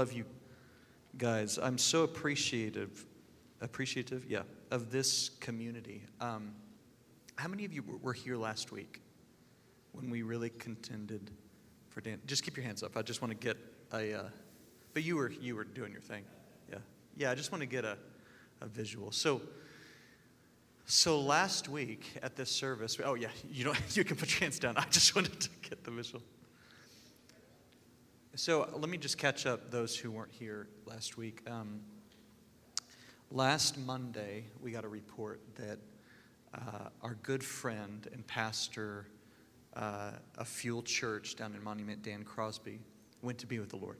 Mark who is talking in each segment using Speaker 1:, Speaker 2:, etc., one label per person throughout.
Speaker 1: love you guys. I'm so appreciative, appreciative, yeah, of this community. Um, how many of you were here last week when we really contended for Dan? Just keep your hands up. I just want to get a. Uh, but you were you were doing your thing, yeah, yeah. I just want to get a, a visual. So. So last week at this service, oh yeah, you don't you can put your hands down. I just wanted to get the visual. So let me just catch up those who weren't here last week. Um, last Monday, we got a report that uh, our good friend and pastor uh, of Fuel Church down in Monument, Dan Crosby, went to be with the Lord.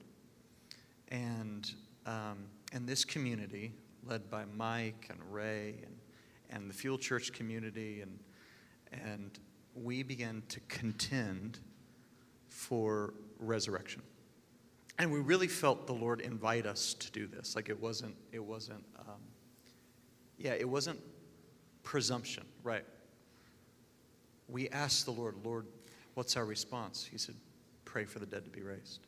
Speaker 1: And, um, and this community, led by Mike and Ray and, and the Fuel Church community, and, and we began to contend for resurrection and we really felt the Lord invite us to do this. Like it wasn't, it wasn't, um, yeah, it wasn't presumption, right? We asked the Lord, Lord, what's our response? He said, pray for the dead to be raised.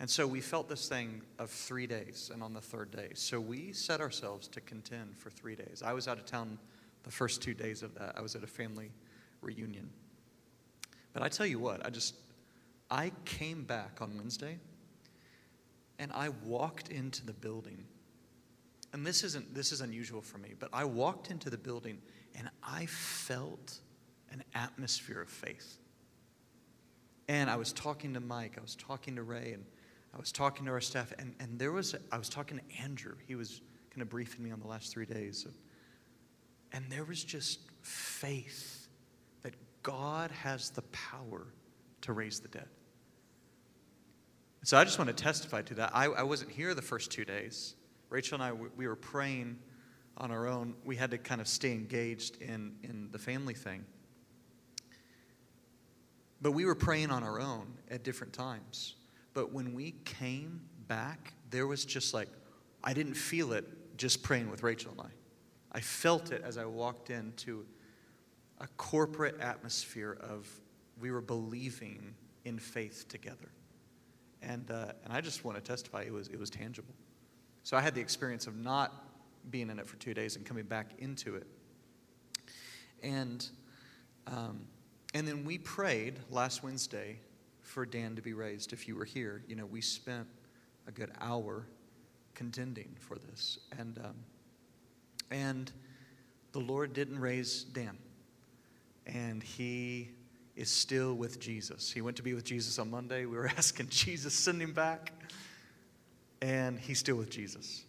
Speaker 1: And so we felt this thing of three days, and on the third day. So we set ourselves to contend for three days. I was out of town the first two days of that. I was at a family reunion. But I tell you what, I just, I came back on Wednesday and I walked into the building. And this isn't this is unusual for me, but I walked into the building and I felt an atmosphere of faith. And I was talking to Mike, I was talking to Ray, and I was talking to our staff, and, and there was I was talking to Andrew. He was kind of briefing me on the last three days. And there was just faith that God has the power to raise the dead. So I just want to testify to that. I, I wasn't here the first two days. Rachel and I, we were praying on our own. We had to kind of stay engaged in, in the family thing. But we were praying on our own at different times. But when we came back, there was just like, I didn't feel it just praying with Rachel and I. I felt it as I walked into a corporate atmosphere of we were believing in faith together. And, uh, and I just want to testify it was, it was tangible. So I had the experience of not being in it for two days and coming back into it. And, um, and then we prayed last Wednesday for Dan to be raised. If you were here, you know, we spent a good hour contending for this. And, um, and the Lord didn't raise Dan. And he is still with Jesus. He went to be with Jesus on Monday. We were asking Jesus, send him back. And he's still with Jesus.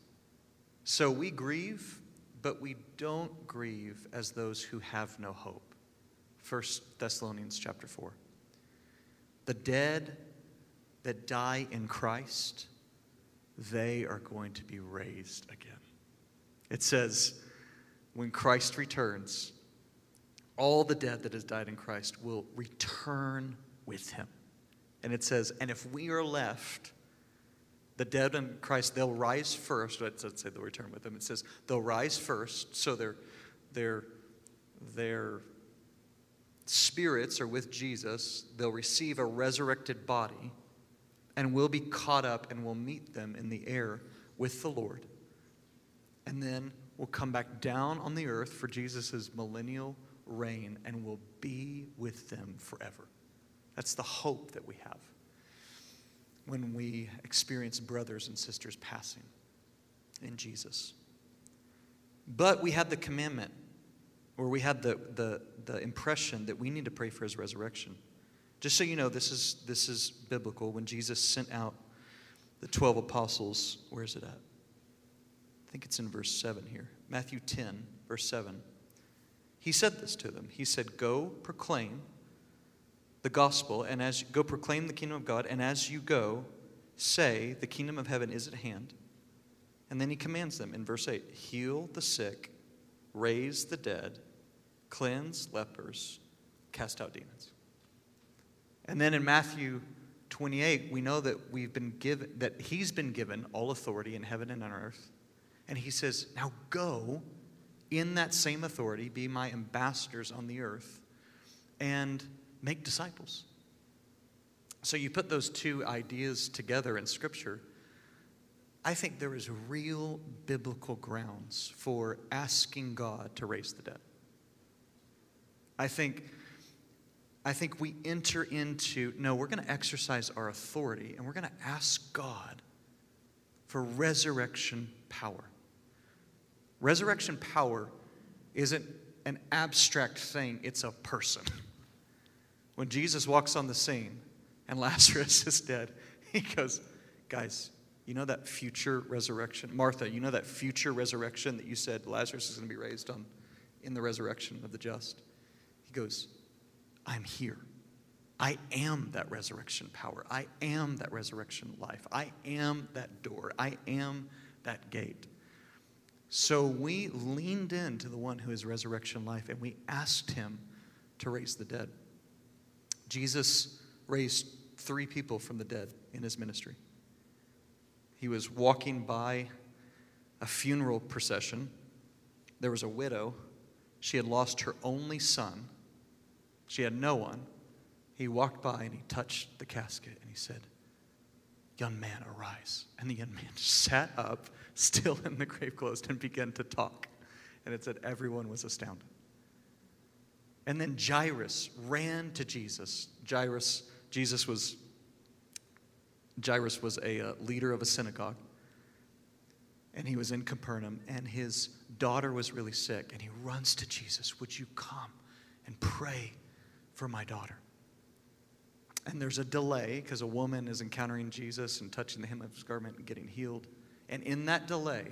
Speaker 1: So we grieve, but we don't grieve as those who have no hope. 1 Thessalonians chapter 4. The dead that die in Christ, they are going to be raised again. It says, when Christ returns, all the dead that has died in Christ will return with him. And it says, and if we are left, the dead in Christ, they'll rise first. Let's say they'll return with him. It says they'll rise first, so their, their, their spirits are with Jesus. They'll receive a resurrected body, and we'll be caught up and we'll meet them in the air with the Lord. And then we'll come back down on the earth for Jesus' millennial reign and will be with them forever. That's the hope that we have when we experience brothers and sisters passing in Jesus. But we had the commandment, or we had the, the, the impression that we need to pray for his resurrection. Just so you know, this is, this is biblical. When Jesus sent out the 12 apostles, where is it at? I think it's in verse 7 here. Matthew 10, verse 7. He said this to them. He said, Go proclaim the gospel, and as you, go proclaim the kingdom of God, and as you go, say, The kingdom of heaven is at hand. And then he commands them in verse 8 heal the sick, raise the dead, cleanse lepers, cast out demons. And then in Matthew 28, we know that we've been given that he's been given all authority in heaven and on earth. And he says, Now go in that same authority, be my ambassadors on the earth and make disciples. So you put those two ideas together in Scripture. I think there is real biblical grounds for asking God to raise the dead. I think, I think we enter into, no, we're going to exercise our authority and we're going to ask God for resurrection power. Resurrection power isn't an abstract thing, it's a person. When Jesus walks on the scene and Lazarus is dead, he goes, Guys, you know that future resurrection? Martha, you know that future resurrection that you said Lazarus is going to be raised on in the resurrection of the just? He goes, I'm here. I am that resurrection power. I am that resurrection life. I am that door. I am that gate. So we leaned into the one who is resurrection life and we asked him to raise the dead. Jesus raised three people from the dead in his ministry. He was walking by a funeral procession. There was a widow. She had lost her only son. She had no one. He walked by and he touched the casket and he said, Young man, arise. And the young man sat up, still in the grave clothes, and began to talk. And it said everyone was astounded. And then Jairus ran to Jesus. Jairus, Jesus was Jairus was a uh, leader of a synagogue. And he was in Capernaum, and his daughter was really sick. And he runs to Jesus, Would you come and pray for my daughter? And there's a delay because a woman is encountering Jesus and touching the hem of his garment and getting healed. And in that delay,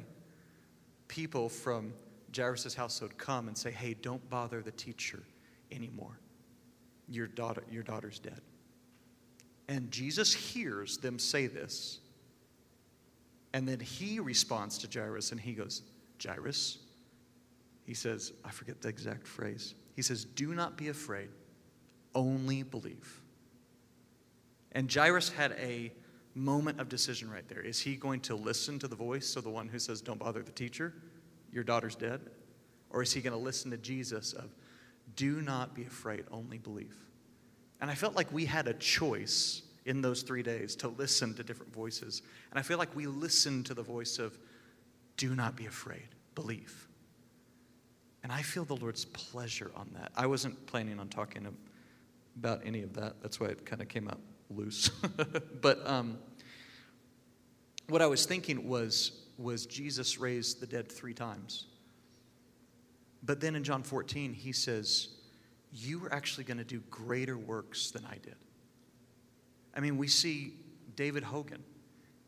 Speaker 1: people from Jairus' household come and say, Hey, don't bother the teacher anymore. Your, daughter, your daughter's dead. And Jesus hears them say this. And then he responds to Jairus and he goes, Jairus, he says, I forget the exact phrase. He says, Do not be afraid, only believe. And Jairus had a moment of decision right there. Is he going to listen to the voice of the one who says, Don't bother the teacher? Your daughter's dead? Or is he going to listen to Jesus of, Do not be afraid, only believe? And I felt like we had a choice in those three days to listen to different voices. And I feel like we listened to the voice of, do not be afraid, believe. And I feel the Lord's pleasure on that. I wasn't planning on talking about any of that. That's why it kind of came out loose. but um, what I was thinking was, was Jesus raised the dead three times. But then in John 14, he says, You are actually going to do greater works than I did. I mean, we see David Hogan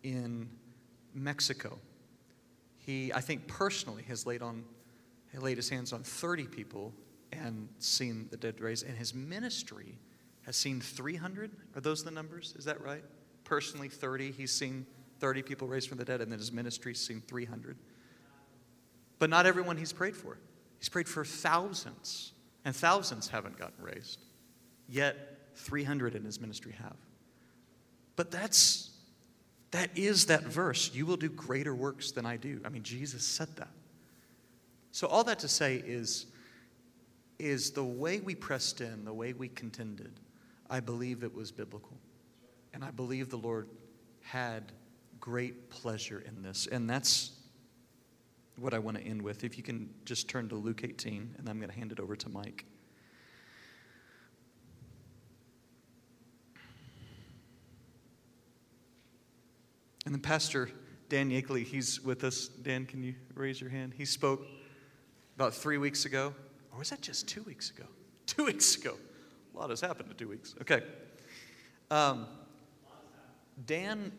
Speaker 1: in Mexico. He, I think personally, has laid on, laid his hands on 30 people and seen the dead raised. And his ministry has seen 300. Are those the numbers? Is that right? Personally, 30. He's seen 30 people raised from the dead, and then his ministry's seen 300. But not everyone he's prayed for. He's prayed for thousands, and thousands haven't gotten raised. Yet 300 in his ministry have. But that's that is that verse. You will do greater works than I do. I mean, Jesus said that. So all that to say is is the way we pressed in, the way we contended, I believe it was biblical. And I believe the Lord had great pleasure in this. And that's what I want to end with. If you can just turn to Luke 18, and I'm going to hand it over to Mike. And then Pastor Dan Yakeley, he's with us. Dan, can you raise your hand? He spoke about three weeks ago. Or was that just two weeks ago? Two weeks ago. A lot has happened in two weeks. Okay. Um, Dan,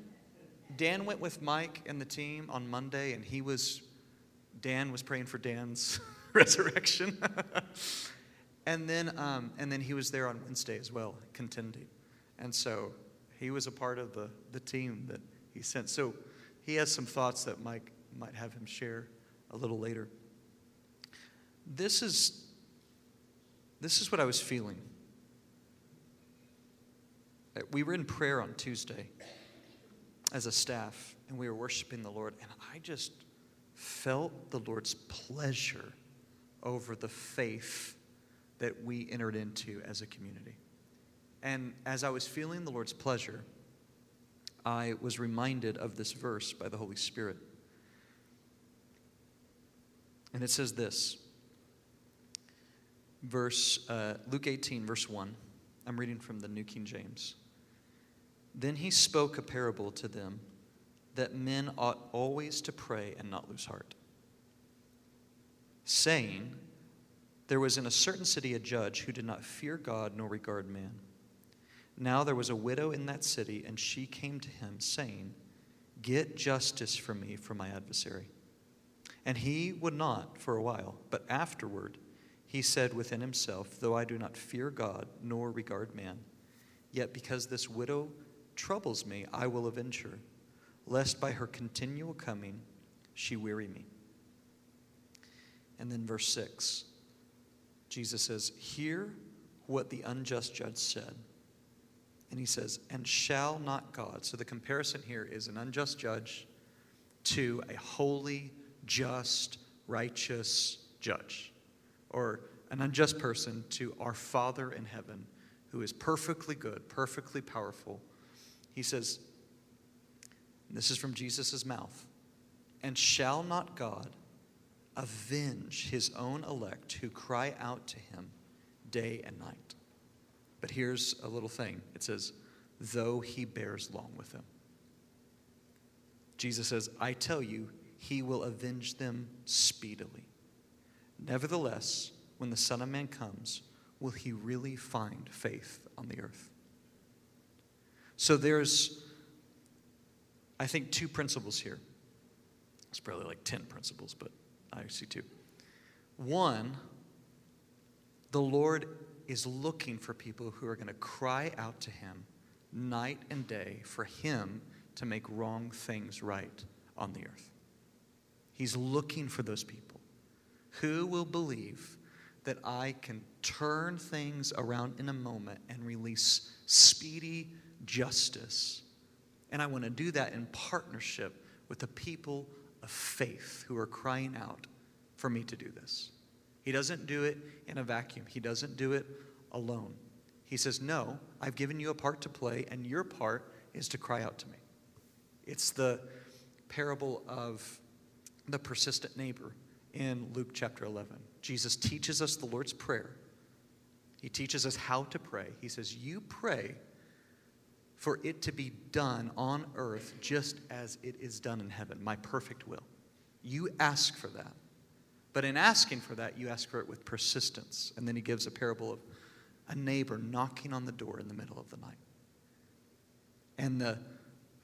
Speaker 1: Dan went with Mike and the team on Monday, and he was, Dan was praying for Dan's resurrection. and then, um, and then he was there on Wednesday as well, contending. And so he was a part of the, the team that he sent. So he has some thoughts that Mike might have him share a little later. This is, this is what I was feeling. We were in prayer on Tuesday as a staff, and we were worshiping the Lord, and I just felt the Lord's pleasure over the faith that we entered into as a community. And as I was feeling the Lord's pleasure, I was reminded of this verse by the Holy Spirit. And it says this verse uh, Luke 18, verse 1. I'm reading from the New King James. Then he spoke a parable to them that men ought always to pray and not lose heart, saying, There was in a certain city a judge who did not fear God nor regard man. Now there was a widow in that city, and she came to him, saying, Get justice for me from my adversary. And he would not for a while, but afterward he said within himself, Though I do not fear God nor regard man, yet because this widow troubles me, I will avenge her, lest by her continual coming she weary me. And then verse 6, Jesus says, Hear what the unjust judge said. And he says, And shall not God? So the comparison here is an unjust judge to a holy, just, righteous judge, or an unjust person to our Father in heaven, who is perfectly good, perfectly powerful. He says, this is from Jesus' mouth, and shall not God avenge his own elect who cry out to him day and night? But here's a little thing it says, though he bears long with them. Jesus says, I tell you, he will avenge them speedily. Nevertheless, when the Son of Man comes, will he really find faith on the earth? So there's, I think, two principles here. It's probably like 10 principles, but I see two. One, the Lord is looking for people who are going to cry out to him night and day for him to make wrong things right on the earth. He's looking for those people. Who will believe that I can turn things around in a moment and release speedy justice? And I want to do that in partnership with the people of faith who are crying out for me to do this. He doesn't do it in a vacuum, He doesn't do it alone. He says, No, I've given you a part to play, and your part is to cry out to me. It's the parable of the persistent neighbor in Luke chapter 11. Jesus teaches us the Lord's Prayer. He teaches us how to pray. He says, You pray for it to be done on earth just as it is done in heaven, my perfect will. You ask for that. But in asking for that, you ask for it with persistence. And then he gives a parable of a neighbor knocking on the door in the middle of the night. And the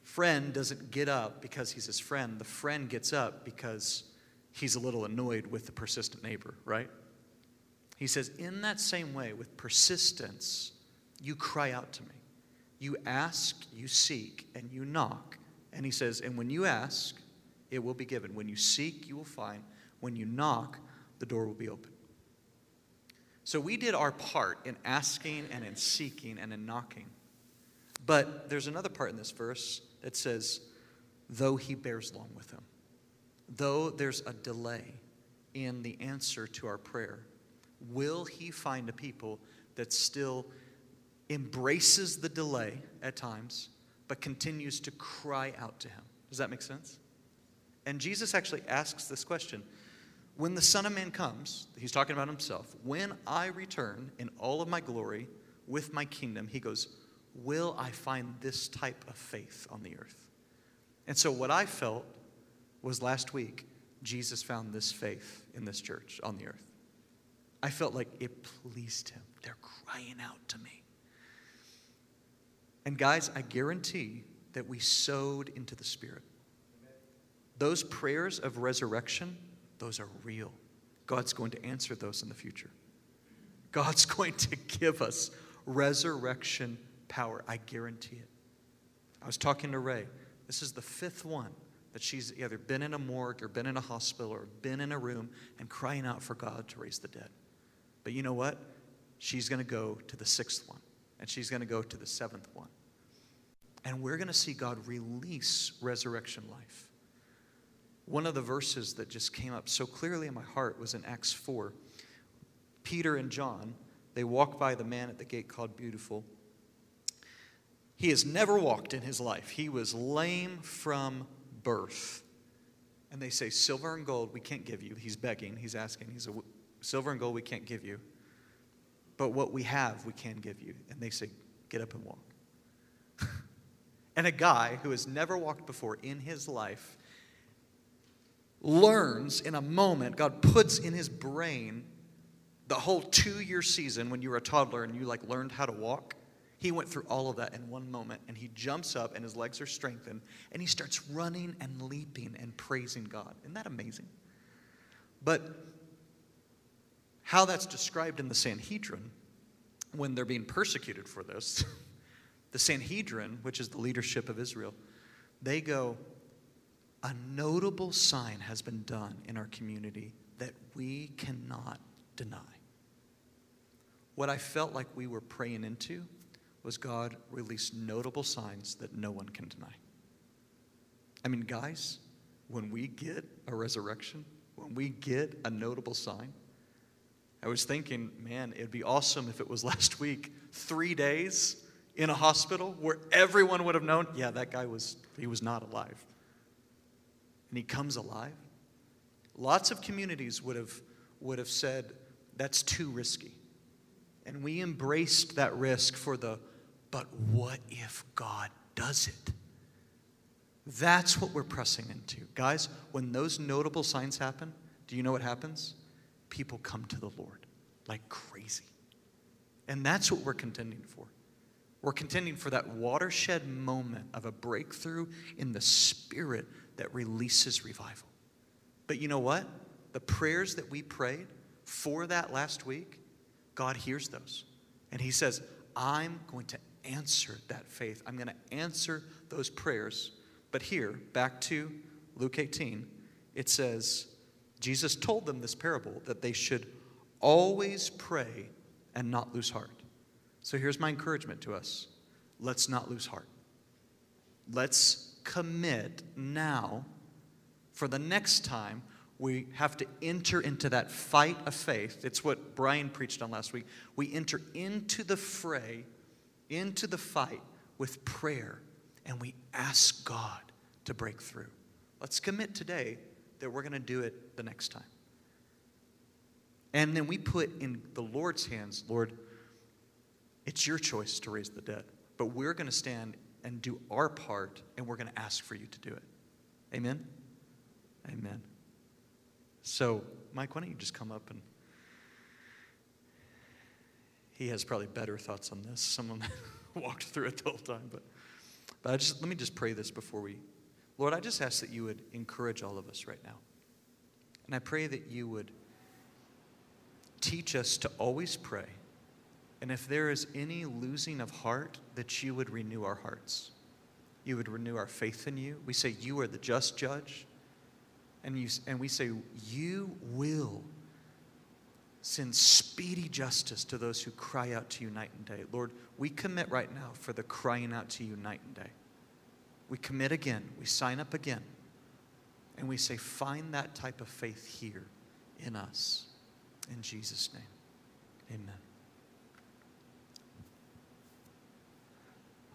Speaker 1: friend doesn't get up because he's his friend. The friend gets up because he's a little annoyed with the persistent neighbor, right? He says, In that same way, with persistence, you cry out to me. You ask, you seek, and you knock. And he says, And when you ask, it will be given. When you seek, you will find. When you knock, the door will be open. So we did our part in asking and in seeking and in knocking. But there's another part in this verse that says, though he bears long with them, though there's a delay in the answer to our prayer, will he find a people that still embraces the delay at times, but continues to cry out to him? Does that make sense? And Jesus actually asks this question when the Son of Man comes, he's talking about himself, when I return in all of my glory with my kingdom, he goes, Will I find this type of faith on the earth? And so, what I felt was last week, Jesus found this faith in this church on the earth. I felt like it pleased him. They're crying out to me. And, guys, I guarantee that we sowed into the Spirit. Those prayers of resurrection those are real. God's going to answer those in the future. God's going to give us resurrection power. I guarantee it. I was talking to Ray. This is the fifth one that she's either been in a morgue or been in a hospital or been in a room and crying out for God to raise the dead. But you know what? She's going to go to the sixth one, and she's going to go to the seventh one. And we're going to see God release resurrection life. One of the verses that just came up so clearly in my heart was in Acts 4. Peter and John, they walk by the man at the gate called Beautiful. He has never walked in his life. He was lame from birth. And they say, Silver and gold we can't give you. He's begging, he's asking. He's a, Silver and gold we can't give you. But what we have, we can give you. And they say, Get up and walk. And a guy who has never walked before in his life learns in a moment, God puts in his brain the whole two year season when you were a toddler and you like learned how to walk he went through all of that in one moment, and he jumps up, and his legs are strengthened, and he starts running and leaping and praising God. Isn't that amazing? But how that's described in the Sanhedrin, when they're being persecuted for this, the Sanhedrin, which is the leadership of Israel, they go, A notable sign has been done in our community that we cannot deny. What I felt like we were praying into was God released notable signs that no one can deny. I mean, guys, when we get a resurrection, when we get a notable sign, I was thinking, man, it'd be awesome if it was last week, three days in a hospital where everyone would have known, yeah, that guy was, he was not alive. And he comes alive. Lots of communities would have, would have said, that's too risky. And we embraced that risk for the but what if God does it? That's what we're pressing into. Guys, when those notable signs happen, do you know what happens? People come to the Lord like crazy. And that's what we're contending for. We're contending for that watershed moment of a breakthrough in the spirit that releases revival. But you know what? The prayers that we prayed for that last week, God hears those. And He says, I'm going to answer that faith. I'm going to answer those prayers. But here, back to Luke 18, it says, Jesus told them this parable that they should always pray and not lose heart. So here's my encouragement to us let's not lose heart. Let's commit now for the next time we have to enter into that fight of faith. It's what Brian preached on last week. We enter into the fray into the fight with prayer and we ask God to break through. Let's commit today that we're going to do it the next time. And then we put in the Lord's hands, Lord, it's your choice to raise the dead, but we're going to stand and do our part and we're going to ask for you to do it. Amen? Amen. So, Mike, why don't you just come up and he has probably better thoughts on this. Someone walked through it the whole time. But, but I just, let me just pray this before we. Lord, I just ask that you would encourage all of us right now. And I pray that you would teach us to always pray. And if there is any losing of heart, that you would renew our hearts. You would renew our faith in you. We say, You are the just judge. And, you, and we say, You will send speedy justice to those who cry out to you night and day. Lord, we commit right now for the crying out to you night and day. We commit again, we sign up again, and we say, find that type of faith here in us. In Jesus' name, amen.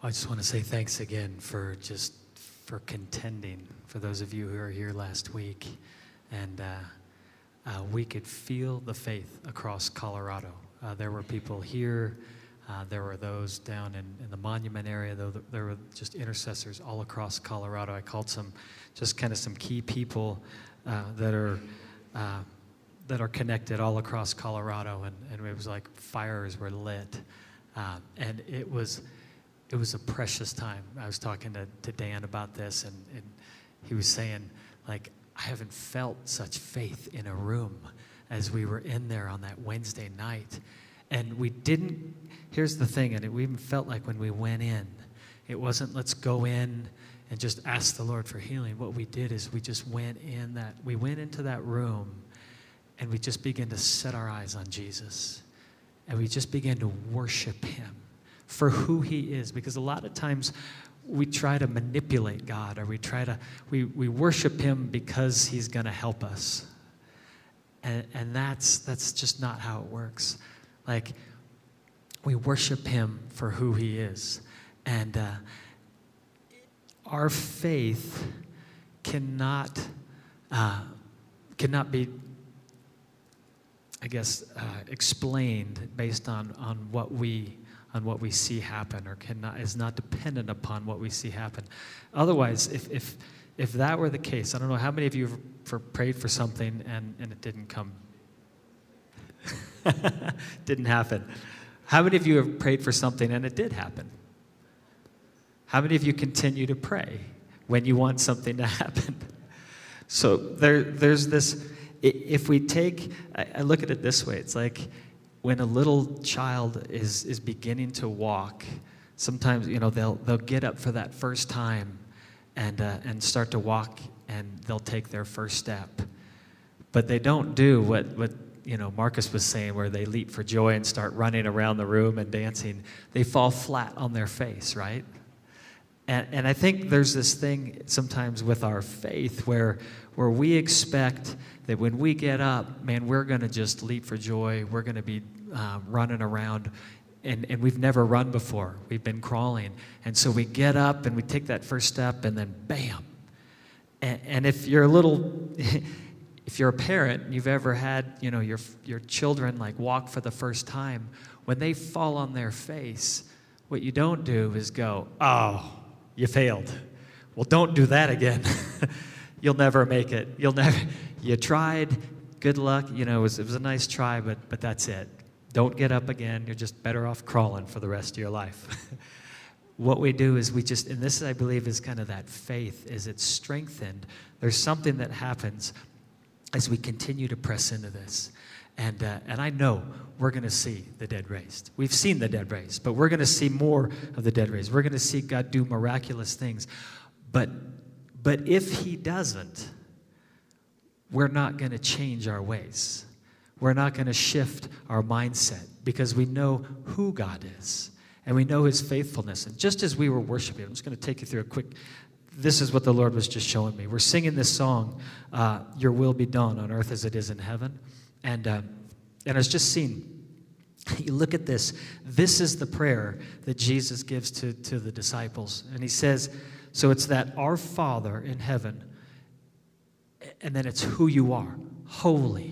Speaker 2: I just want to say thanks again for just for contending for those of you who are here last week and uh, uh, we could feel the faith across Colorado. Uh, there were people here, uh, there were those down in, in the monument area, though there were just intercessors all across Colorado. I called some, just kind of some key people uh, that are uh, that are connected all across Colorado, and, and it was like fires were lit, and it was it was a precious time. I was talking to, to Dan about this, and, and he was saying like I haven't felt such faith in a room as we were in there on that Wednesday night. And we didn't, here's the thing, and it, we even felt like when we went in, it wasn't let's go in and just ask the Lord for healing. What we did is we just went in that, we went into that room and we just began to set our eyes on Jesus. And we just began to worship him for who he is. Because a lot of times we try to manipulate God or we try to, we, we worship Him because He's going to help us. And, and that's, that's just not how it works. Like, we worship Him for who He is. And uh, our faith cannot, uh, cannot be, I guess, uh, explained based on, on what we on what we see happen or cannot, is not dependent upon what we see happen. Otherwise, if, if, if that were the case, I don't know how many of you have for, prayed for something and, and it didn't come. didn't happen. How many of you have prayed for something and it did happen? How many of you continue to pray when you want something to happen? So there, there's this, if we take, I look at it this way, it's like when a little child is, is beginning to walk, sometimes, you know, they'll, they'll get up for that first time and, uh, and start to walk and they'll take their first step. But they don't do what, what you know, Marcus was saying, where they leap for joy and start running around the room and dancing. They fall flat on their face, right? And, and I think there's this thing sometimes with our faith where, where we expect that when we get up, man, we're going to just leap for joy. We're going to be uh, running around. And, and we've never run before. We've been crawling. And so we get up and we take that first step, and then bam. And, and if you're a little, if you're a parent and you've ever had, you know, your, your children like walk for the first time, when they fall on their face, what you don't do is go, oh, you failed. Well, don't do that again. You'll never make it. You'll never, you tried, good luck. You know, it was, it was a nice try, but, but that's it. Don't get up again. You're just better off crawling for the rest of your life. what we do is we just, and this I believe is kind of that faith, is it's strengthened. There's something that happens as we continue to press into this. And, uh, and I know we're going to see the dead raised. We've seen the dead raised, but we're going to see more of the dead raised. We're going to see God do miraculous things. But, but if He doesn't, we're not going to change our ways. We're not going to shift our mindset because we know who God is and we know his faithfulness. And just as we were worshiping, I'm just going to take you through a quick. This is what the Lord was just showing me. We're singing this song, uh, Your Will Be Done on Earth as It Is in Heaven. And, uh, and I was just seeing, you look at this. This is the prayer that Jesus gives to, to the disciples. And he says, so it's that our Father in heaven, and then it's who you are. Holy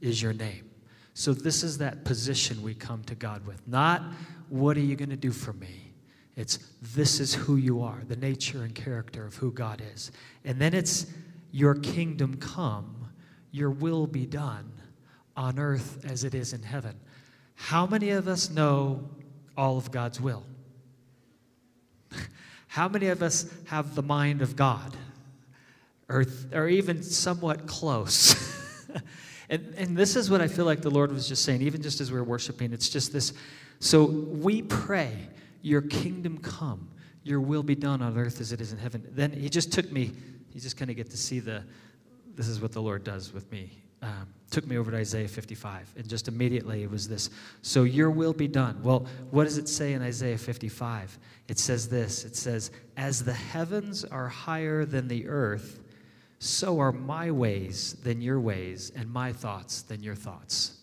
Speaker 2: is your name. So, this is that position we come to God with. Not, what are you going to do for me? It's, this is who you are, the nature and character of who God is. And then it's, your kingdom come, your will be done on earth as it is in heaven. How many of us know all of God's will? How many of us have the mind of God? Or, or even somewhat close? And, and this is what I feel like the Lord was just saying, even just as we were worshiping. It's just this. So we pray, Your kingdom come, Your will be done on earth as it is in heaven. Then He just took me, He just kind of get to see the, this is what the Lord does with me. Um, took me over to Isaiah 55, and just immediately it was this. So your will be done. Well, what does it say in Isaiah 55? It says this it says, As the heavens are higher than the earth, so are my ways than your ways, and my thoughts than your thoughts.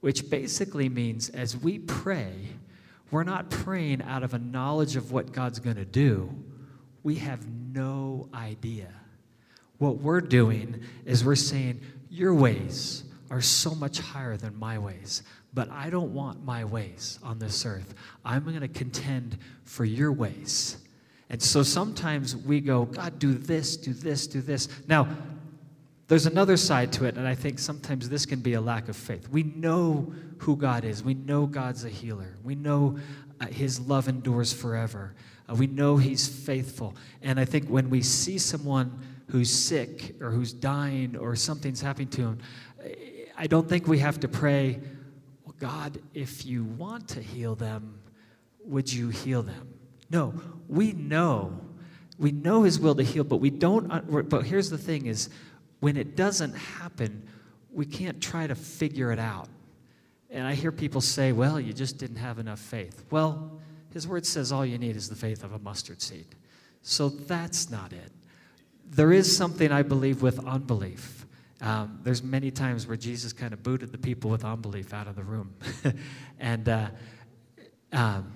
Speaker 2: Which basically means as we pray, we're not praying out of a knowledge of what God's going to do. We have no idea. What we're doing is we're saying, Your ways are so much higher than my ways, but I don't want my ways on this earth. I'm going to contend for your ways. And so sometimes we go, God, do this, do this, do this. Now, there's another side to it, and I think sometimes this can be a lack of faith. We know who God is, we know God's a healer, we know uh, His love endures forever, uh, we know He's faithful. And I think when we see someone who's sick or who's dying or something's happening to him, I don't think we have to pray, well, God, if you want to heal them, would you heal them? No, we know. We know his will to heal, but we don't uh, but here's the thing is when it doesn't happen, we can't try to figure it out. And I hear people say, "Well, you just didn't have enough faith." Well, his word says all you need is the faith of a mustard seed. So that's not it. There is something I believe with unbelief. Um, there's many times where Jesus kind of booted the people with unbelief out of the room, and uh, um,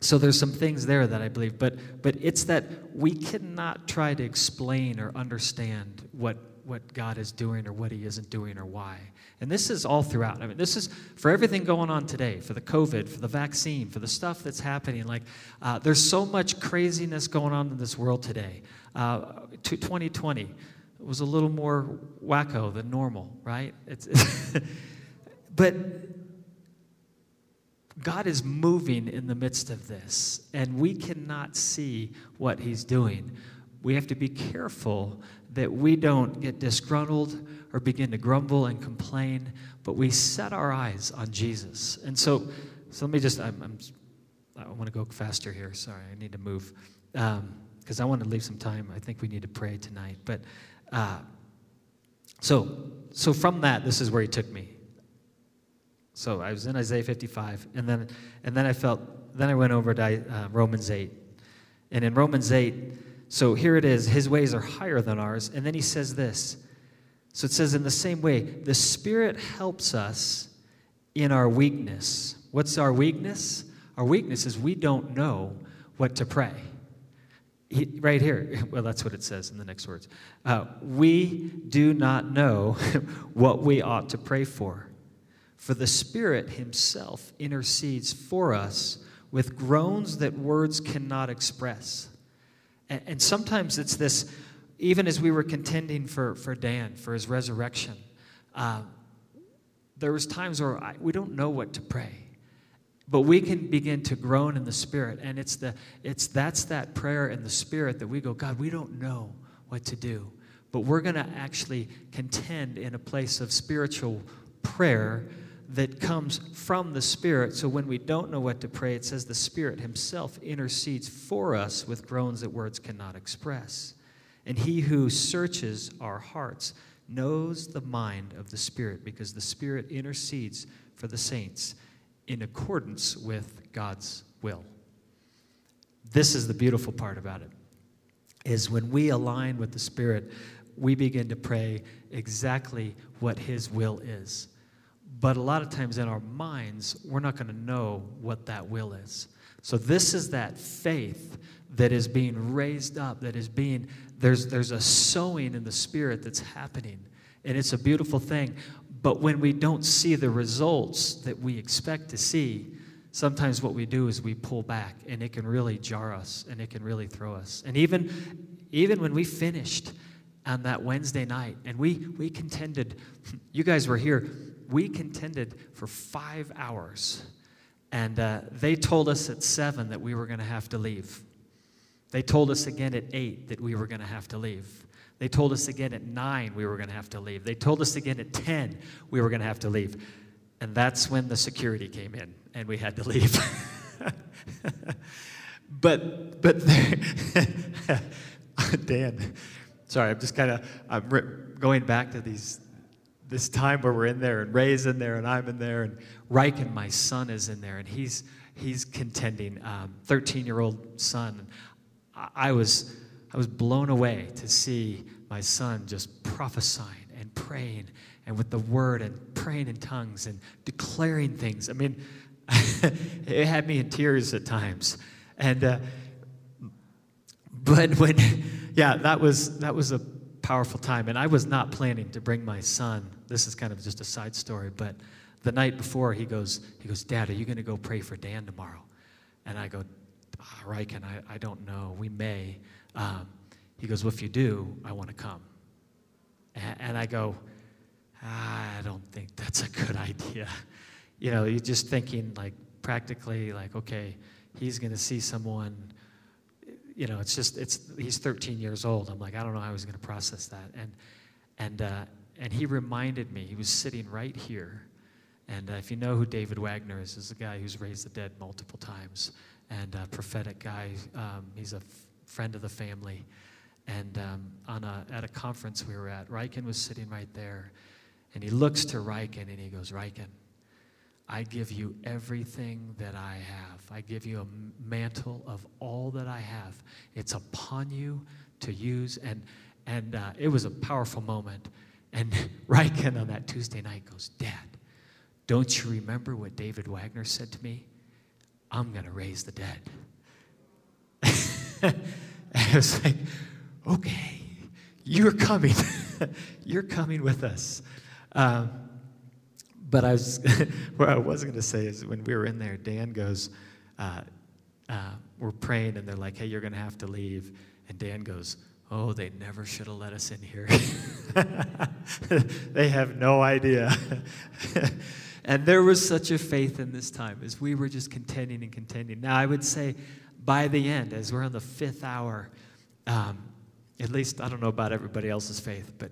Speaker 2: so there's some things there that I believe, but but it's that we cannot try to explain or understand what what God is doing or what He isn't doing or why. And this is all throughout. I mean, this is for everything going on today, for the COVID, for the vaccine, for the stuff that's happening. Like, uh, there's so much craziness going on in this world today. Uh, 2020 was a little more wacko than normal, right? It's, it's but God is moving in the midst of this, and we cannot see what He's doing. We have to be careful that we don't get disgruntled or begin to grumble and complain, but we set our eyes on Jesus. And so, so let me just, I'm, I'm i want to go faster here. Sorry, I need to move because I want to leave some time. I think we need to pray tonight. But uh, so, so from that, this is where He took me. So I was in Isaiah 55, and then, and then I felt, then I went over to uh, Romans 8. And in Romans 8, so here it is, his ways are higher than ours. And then he says this. So it says, in the same way, the Spirit helps us in our weakness. What's our weakness? Our weakness is we don't know what to pray. He, right here, well, that's what it says in the next words. Uh, we do not know what we ought to pray for. For the Spirit Himself intercedes for us with groans that words cannot express. And, and sometimes it's this, even as we were contending for, for Dan, for his resurrection, uh, there was times where I, we don't know what to pray but we can begin to groan in the spirit and it's the it's that's that prayer in the spirit that we go god we don't know what to do but we're going to actually contend in a place of spiritual prayer that comes from the Spirit. So when we don't know what to pray, it says the Spirit Himself intercedes for us with groans that words cannot express. And He who searches our hearts knows the mind of the Spirit because the Spirit intercedes for the saints in accordance with God's will. This is the beautiful part about it is when we align with the Spirit, we begin to pray exactly what His will is. But a lot of times in our minds, we're not going to know what that will is. So this is that faith that is being raised up, that is being, there's, there's a sowing in the spirit that's happening. And it's a beautiful thing. But when we don't see the results that we expect to see, sometimes what we do is we pull back and it can really jar us and it can really throw us. And even, even when we finished on that Wednesday night and we, we contended, you guys were here, we contended for five hours. And uh, they told us at seven that we were going to have to leave. They told us again at eight that we were going to have to leave. They told us again at nine we were going to have to leave. They told us again at 10 we were going to have to leave. And that's when the security came in and we had to leave. but, but, Dan, sorry, I'm just kind of, I'm going back to these this time where we're in there and Ray's in there and I'm in there and Riken, my son, is in there and he's he's contending, 13 um, year old son. I, I was I was blown away to see my son just prophesying and praying and with the word and praying in tongues and declaring things. I mean, it had me in tears at times. And uh, but when yeah, that was that was a powerful time. And I was not planning to bring my son. This is kind of just a side story, but the night before, he goes, he goes, Dad, are you going to go pray for Dan tomorrow? And I go, oh, Riken, I, I don't know. We may. Um, he goes, Well, if you do, I want to come. And, and I go, I don't think that's a good idea. You know, you're just thinking like practically, like, okay, he's going to see someone you know, it's just it's he's 13 years old. I'm like, I don't know how he's going to process that. And and uh, and he reminded me. He was sitting right here. And uh, if you know who David Wagner is, is a guy who's raised the dead multiple times and a prophetic guy. Um, he's a friend of the family. And um, on a, at a conference we were at, Riken was sitting right there. And he looks to Riken and he goes, Riken, I give you everything that I have. I give you a mantle of all that I have. It's upon you to use. And, and uh, it was a powerful moment. And Riken on that Tuesday night goes, Dad, don't you remember what David Wagner said to me? I'm going to raise the dead. I was like, okay, you're coming. you're coming with us. Um, but I was, what I was going to say is when we were in there, Dan goes, uh, uh, we're praying and they're like, hey, you're going to have to leave. And Dan goes, oh, they never should have let us in here. they have no idea. and there was such a faith in this time as we were just contending and contending. Now, I would say by the end, as we're on the fifth hour, um, at least I don't know about everybody else's faith, but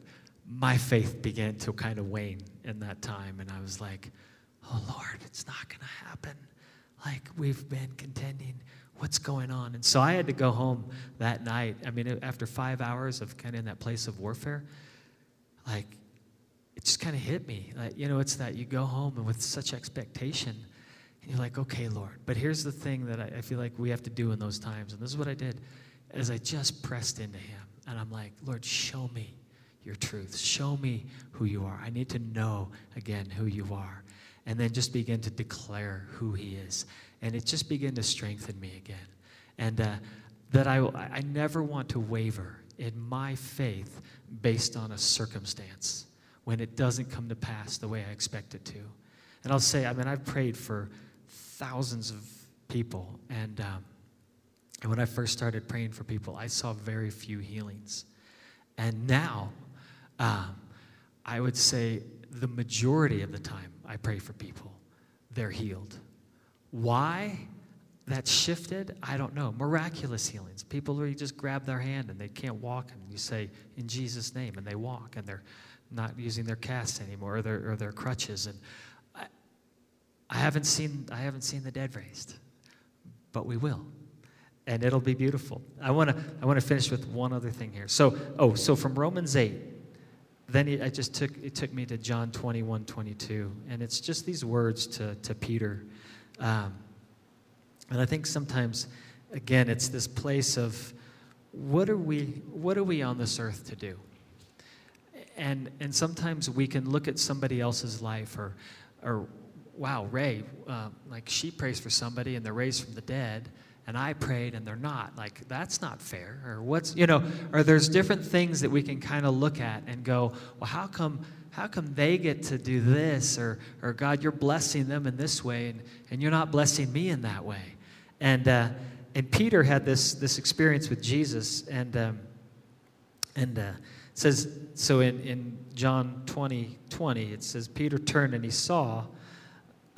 Speaker 2: my faith began to kind of wane in that time. And I was like, oh Lord, it's not going to happen. Like we've been contending. What's going on? And so I had to go home that night. I mean, after five hours of kind of in that place of warfare, like it just kind of hit me. Like, you know, it's that you go home and with such expectation, and you're like, okay, Lord. But here's the thing that I, I feel like we have to do in those times. And this is what I did as I just pressed into Him. And I'm like, Lord, show me your truth. Show me who you are. I need to know again who you are and then just begin to declare who He is. And it just began to strengthen me again. And uh, that I, I never want to waver in my faith based on a circumstance when it doesn't come to pass the way I expect it to. And I'll say, I mean, I've prayed for thousands of people, and, um, and when I first started praying for people, I saw very few healings. And now, um, I would say the majority of the time, I pray for people, they're healed. Why that shifted, I don't know. Miraculous healings. People where you just grab their hand and they can't walk, and you say, in Jesus' name, and they walk, and they're not using their casts anymore or their, or their crutches. And I, haven't seen, I haven't seen the dead raised, but we will. And it'll be beautiful. I want to I wanna finish with one other thing here. So, oh, so from Romans 8, then it, I just took, it took me to John 21, 22. And it's just these words to, to Peter. Um, and I think sometimes, again, it's this place of what are we, what are we on this earth to do? And, and sometimes we can look at somebody else's life or, or wow, Ray, uh, like she prays for somebody and they're raised from the dead and I prayed and they're not. Like, that's not fair. Or what's, you know, or there's different things that we can kind of look at and go, well, how come, how come they get to do this? Or, or God, you're blessing them in this way and, and you're not blessing me in that way. And, uh, and Peter had this, this experience with Jesus. And, um, and uh, says, so in, in John 20, 20, it says, Peter turned and he saw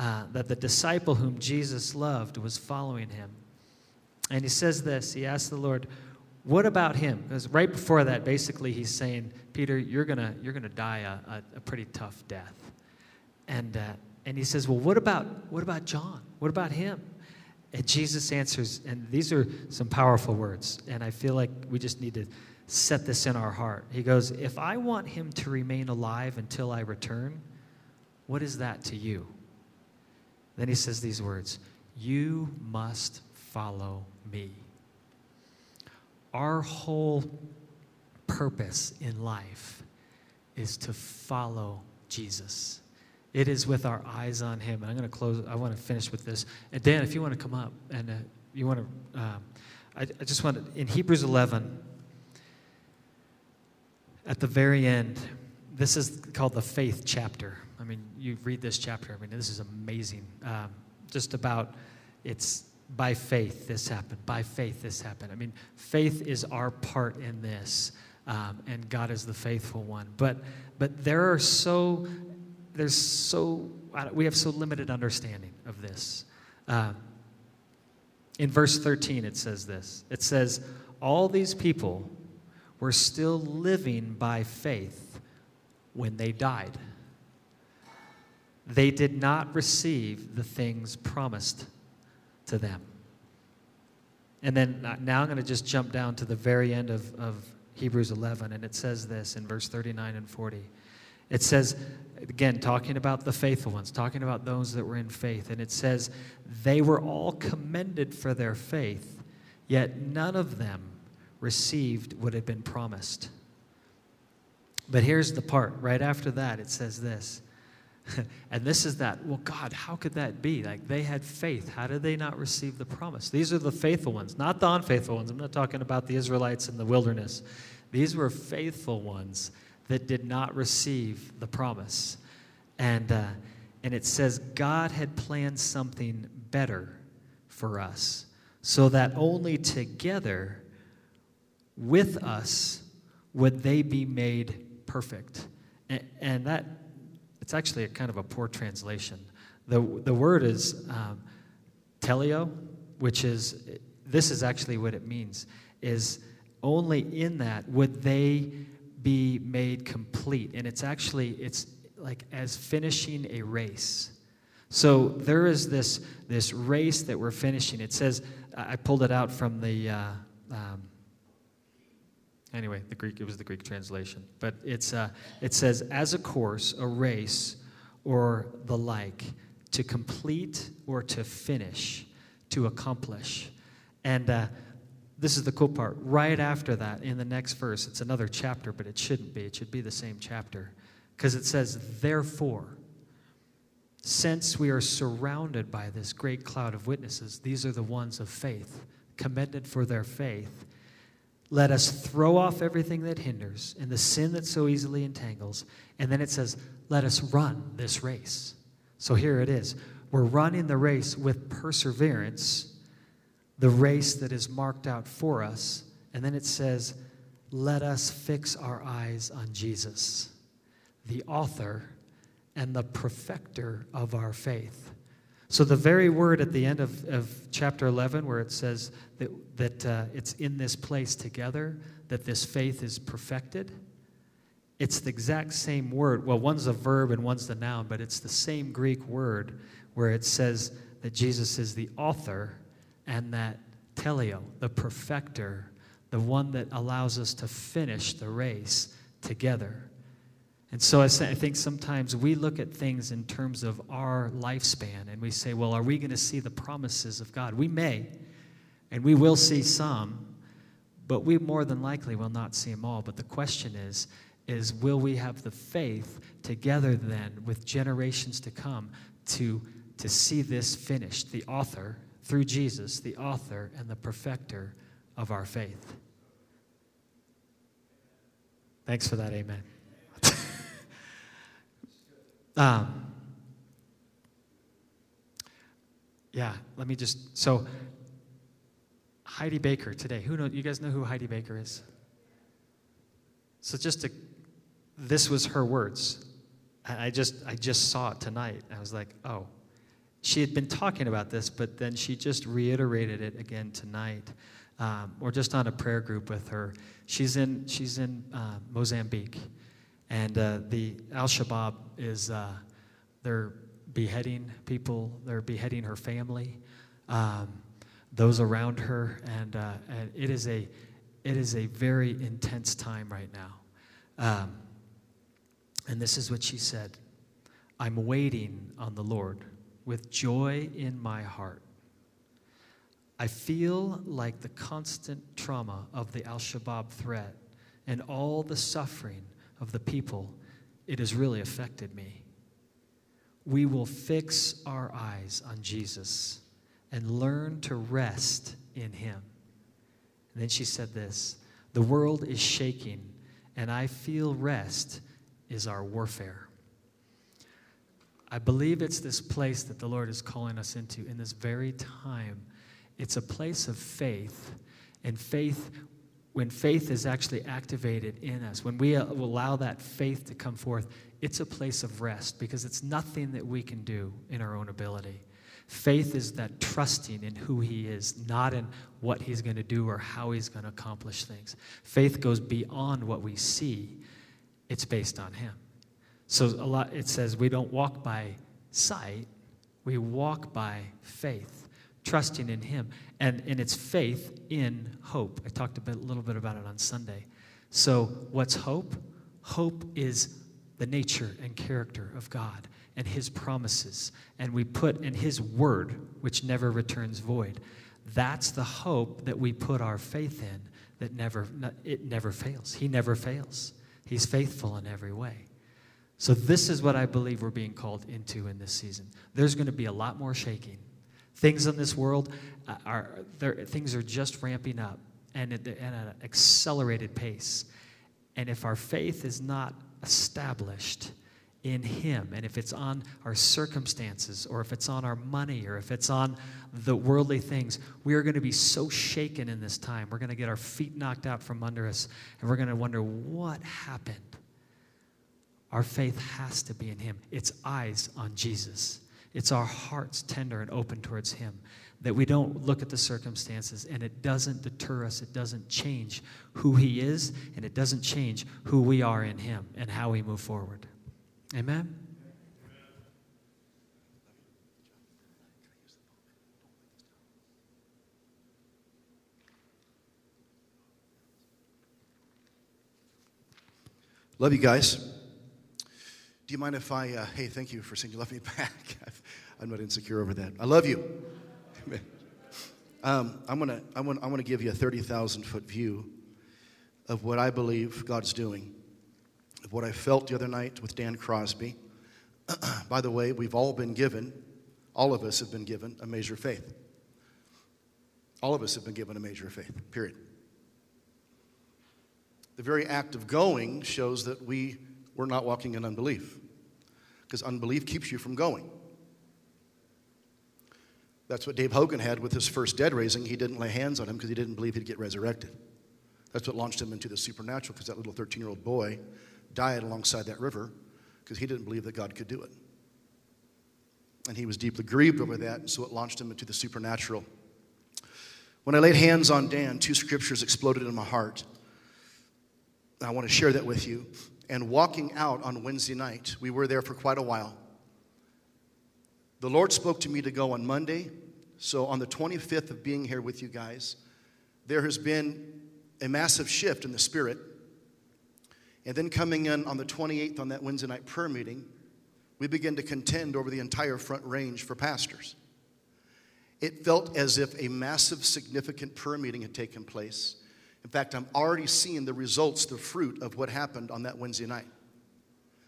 Speaker 2: uh, that the disciple whom Jesus loved was following him. And he says this he asks the Lord, What about him? Because right before that, basically, he's saying, Peter, you're going you're gonna die a, a, a, pretty tough death. And, uh, and he says, Well, what about, what about John? What about him? And Jesus answers, and these are some powerful words, and I feel like we just need to set this in our heart. He goes, If I want him to remain alive until I return, what is that to you? Then he says these words You must follow me. Our whole purpose in life is to follow Jesus. It is with our eyes on Him. And I'm going to close, I want to finish with this. And Dan, if you want to come up and uh, you want to, um, I, I just want to, in Hebrews 11, at the very end, this is called the faith chapter. I mean, you read this chapter, I mean, this is amazing. Um, just about its by faith this happened. By faith this happened. I mean, faith is our part in this, um, and God is the faithful one. But but there are so there's so we have so limited understanding of this. Um, in verse 13, it says this. It says, "All these people were still living by faith when they died." They did not receive the things promised to them. And then uh, now I'm going to just jump down to the very end of, of Hebrews 11, and it says this in verse 39 and 40. It says, again, talking about the faithful ones, talking about those that were in faith, and it says, they were all commended for their faith, yet none of them received what had been promised. But here's the part right after that it says this and this is that. Well, God, how could that be? Like they had faith. How did they not receive the promise? These are the faithful ones, not the unfaithful ones. I'm not talking about the Israelites in the wilderness. These were faithful ones that did not receive the promise. And, uh, and it says God had planned something better for us so that only together with us would they be made perfect. And, and that it's actually a kind of a poor translation. The, the word is um, teleo, which is, this is actually what it means, is only in that would they be made complete. And it's actually, it's like as finishing a race. So there is this, this race that we're finishing. It says, I pulled it out from the, uh, um, Anyway, the Greek, it was the Greek translation. But it's, uh, it says, as a course, a race, or the like, to complete or to finish, to accomplish. And uh, this is the cool part. Right after that, in the next verse, it's another chapter, but it shouldn't be. It should be the same chapter. Because it says, therefore, since we are surrounded by this great cloud of witnesses, these are the ones of faith, commended for their faith let us throw off everything that hinders and the sin that so easily entangles. And then it says, let us run this race. So here it is. We're running the race with perseverance, the race that is marked out for us. And then it says, let us fix our eyes on Jesus, the author and the perfecter of our faith. So, the very word at the end of, of chapter 11, where it says that, that uh, it's in this place together, that this faith is perfected, it's the exact same word. Well, one's a verb and one's the noun, but it's the same Greek word where it says that Jesus is the author and that teleo, the perfecter, the one that allows us to finish the race together. And so I, think sometimes we look at things in terms of our lifespan and we say, well, are we going to see the promises of God? We may, and we will see some, but we more than likely will not see them all. But the question is, is will we have the faith together then with generations to come to, to see this finished? The author, through Jesus, the author and the perfecter of our faith. Thanks for that, amen. Um, yeah, let me just. So, Heidi Baker today. Who know? You guys know who Heidi Baker is? So just to, this was her words. I just I just saw it tonight. I was like, oh, she had been talking about this, but then she just reiterated it again tonight. Um, or just on a prayer group with her. She's in she's in uh, Mozambique, and uh, the Al Shabaab is, uh, they're beheading people, they're beheading her family, um, those around her, and, uh, and, it, is a, it is a very intense time right now. Um, and this is what she said I'm waiting on the Lord with joy in my heart. I feel like the constant trauma of the Al Shabaab threat and all the suffering of the people, it has really affected me. We will fix our eyes on Jesus and learn to rest in Him. And then she said this The world is shaking, and I feel rest is our warfare. I believe it's this place that the Lord is calling us into in this very time. It's a place of faith, and faith when faith is actually activated in us, when we uh, allow that faith to come forth, it's a place of rest because it's nothing that we can do in our own ability. Faith is that trusting in who He is, not in what He's going to do or how He's going to accomplish things. Faith goes beyond what we see, it's based on Him. So a lot, it says we don't walk by sight, we walk by faith trusting in Him. And, and it's faith in hope. I talked a, bit, a little bit about it on Sunday. So, what's hope? Hope is the nature and character of God and His promises. And we put in His word, which never returns void. That's the hope that we put our faith in that never, it never fails. He never fails. He's faithful in every way. So, this is what I believe we're being called into in this season. There's going to be a lot more shaking. Things in this world are, things are just ramping up and at an accelerated pace. And if our faith is not established in Him, and if it's on our circumstances, or if it's on our money, or if it's on the worldly things, we are going to be so shaken in this time. We're going to get our feet knocked out from under us, and we're going to wonder what happened. Our faith has to be in Him. It's eyes on Jesus. It's our hearts tender and open towards Him. That we don't look at the circumstances and it doesn't deter us. It doesn't change who He is and it doesn't change who we are in Him and how we move forward. Amen?
Speaker 3: Love you guys. Do you mind if I, uh, hey, thank you for saying you love me back. I'm not insecure over that. I love you. um, I'm going to I'm gonna, I'm gonna give you a 30,000 foot view of what I believe God's doing, of what I felt the other night with Dan Crosby. By the way, we've all been given, all of us have been given a measure of faith. All of us have been given a measure of faith, period. The very act of going shows that we were not walking in unbelief because unbelief keeps you from going. That's what Dave Hogan had with his first dead raising. He didn't lay hands on him because he didn't believe he'd get resurrected. That's what launched him into the supernatural because that little 13 year old boy died alongside that river because he didn't believe that God could do it. And he was deeply grieved over that, and so it launched him into the supernatural. When I laid hands on Dan, two scriptures exploded in my heart. I want to share that with you and walking out on Wednesday night. We were there for quite a while. The Lord spoke to me to go on Monday. So, on the 25th of being here with you guys, there has been a massive shift in the spirit. And then, coming in on the 28th on that Wednesday night prayer meeting, we began to contend over the entire front range for pastors. It felt as if a massive, significant prayer meeting had taken place in fact, I'm already seeing the results, the fruit of what happened on that Wednesday night.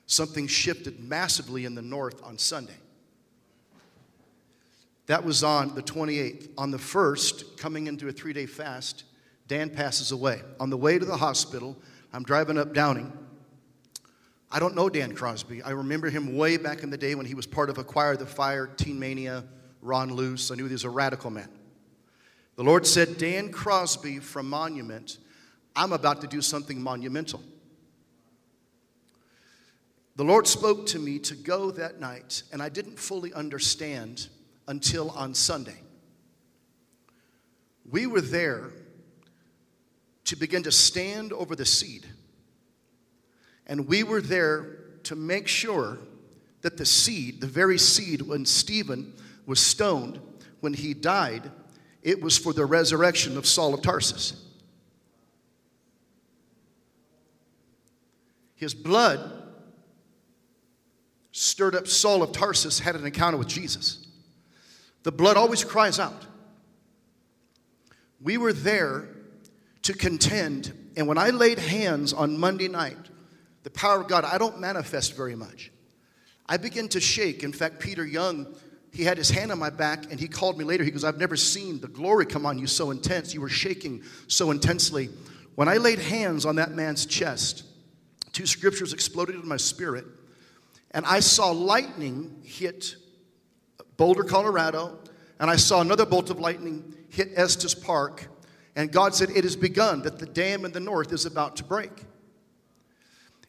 Speaker 3: Something shifted massively in the north on Sunday. That was on the 28th. On the 1st, coming into a three day fast, Dan passes away. On the way to the hospital, I'm driving up Downing. I don't know Dan Crosby. I remember him way back in the day when he was part of Acquire the Fire, Teen Mania, Ron Luce. I knew he was a radical man. The Lord said, Dan Crosby from Monument, I'm about to do something monumental. The Lord spoke to me to go that night, and I didn't fully understand until on Sunday. We were there to begin to stand over the seed, and we were there to make sure that the seed, the very seed when Stephen was stoned, when he died, it was for the resurrection of Saul of Tarsus. His blood stirred up Saul of Tarsus, had an encounter with Jesus. The blood always cries out. We were there to contend, and when I laid hands on Monday night, the power of God, I don't manifest very much. I begin to shake. In fact, Peter Young he had his hand on my back and he called me later. He goes, I've never seen the glory come on you so intense. You were shaking so intensely. When I laid hands on that man's chest, two scriptures exploded in my spirit, and I saw lightning hit Boulder, Colorado, and I saw another bolt of lightning hit Estes Park. And God said, It has begun, that the dam in the north is about to break.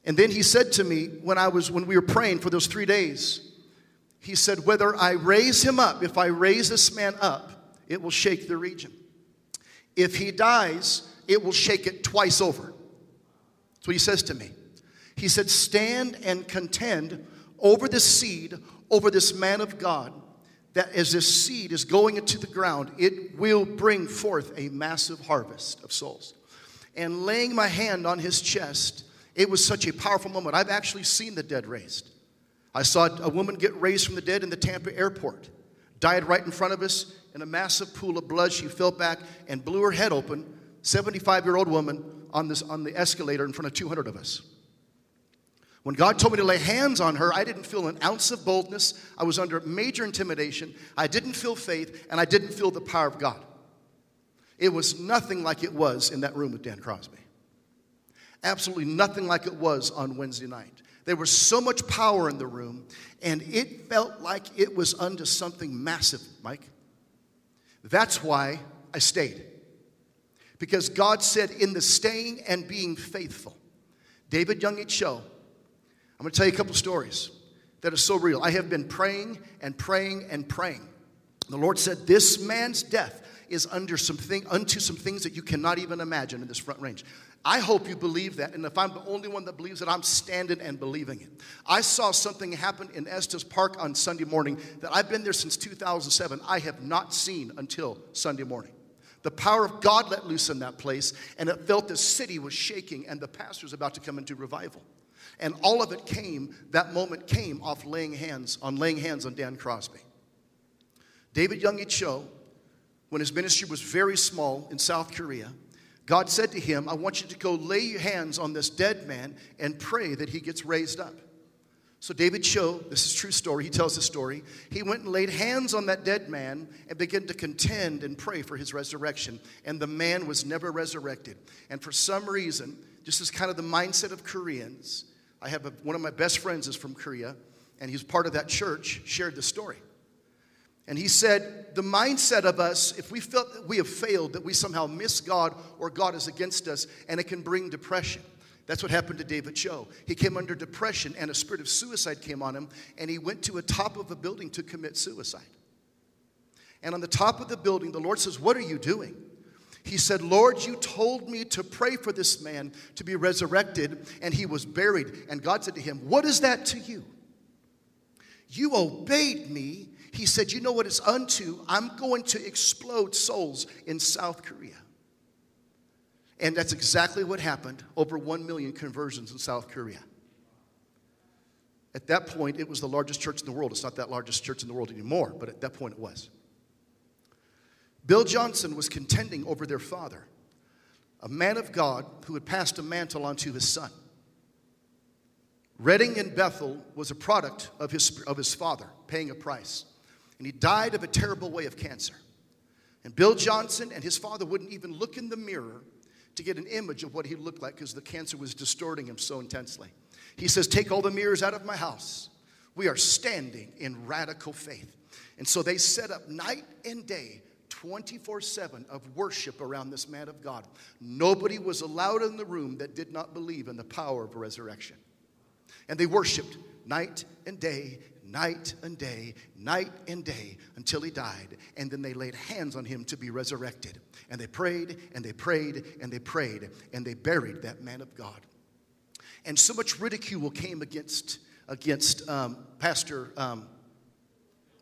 Speaker 3: And then he said to me when I was when we were praying for those three days, he said, Whether I raise him up, if I raise this man up, it will shake the region. If he dies, it will shake it twice over. That's what he says to me. He said, Stand and contend over this seed, over this man of God, that as this seed is going into the ground, it will bring forth a massive harvest of souls. And laying my hand on his chest, it was such a powerful moment. I've actually seen the dead raised. I saw a woman get raised from the dead in the Tampa airport, died right in front of us in a massive pool of blood. She fell back and blew her head open. 75 year old woman on, this, on the escalator in front of 200 of us. When God told me to lay hands on her, I didn't feel an ounce of boldness. I was under major intimidation. I didn't feel faith, and I didn't feel the power of God. It was nothing like it was in that room with Dan Crosby. Absolutely nothing like it was on Wednesday night. There was so much power in the room, and it felt like it was unto something massive, Mike. That's why I stayed. Because God said, in the staying and being faithful, David Yonggi Cho, I'm going to tell you a couple stories that are so real. I have been praying and praying and praying. The Lord said, This man's death is under some thing, unto some things that you cannot even imagine in this front range. I hope you believe that. And if I'm the only one that believes it, I'm standing and believing it. I saw something happen in Estes Park on Sunday morning that I've been there since 2007. I have not seen until Sunday morning. The power of God let loose in that place, and it felt the city was shaking, and the pastor was about to come into revival. And all of it came, that moment came off laying hands, on laying hands on Dan Crosby. David Yonggi Cho, when his ministry was very small in South Korea, God said to him, I want you to go lay your hands on this dead man and pray that he gets raised up. So David Cho, this is true story, he tells the story. He went and laid hands on that dead man and began to contend and pray for his resurrection. And the man was never resurrected. And for some reason, just as kind of the mindset of Koreans, I have a, one of my best friends is from Korea, and he's part of that church, shared the story. And he said, the mindset of us, if we felt that we have failed, that we somehow miss God or God is against us, and it can bring depression. That's what happened to David Cho. He came under depression, and a spirit of suicide came on him, and he went to a top of a building to commit suicide. And on the top of the building, the Lord says, What are you doing? He said, Lord, you told me to pray for this man to be resurrected, and he was buried. And God said to him, What is that to you? You obeyed me. He said, You know what it's unto? I'm going to explode souls in South Korea. And that's exactly what happened. Over 1 million conversions in South Korea. At that point, it was the largest church in the world. It's not that largest church in the world anymore, but at that point it was. Bill Johnson was contending over their father, a man of God who had passed a mantle onto his son. Redding in Bethel was a product of his, of his father paying a price. And he died of a terrible way of cancer. And Bill Johnson and his father wouldn't even look in the mirror to get an image of what he looked like because the cancer was distorting him so intensely. He says, Take all the mirrors out of my house. We are standing in radical faith. And so they set up night and day 24 7 of worship around this man of God. Nobody was allowed in the room that did not believe in the power of resurrection. And they worshiped night and day, night and day, night and day until he died. And then they laid hands on him to be resurrected. And they prayed and they prayed and they prayed and they buried that man of God. And so much ridicule came against, against um, Pastor um,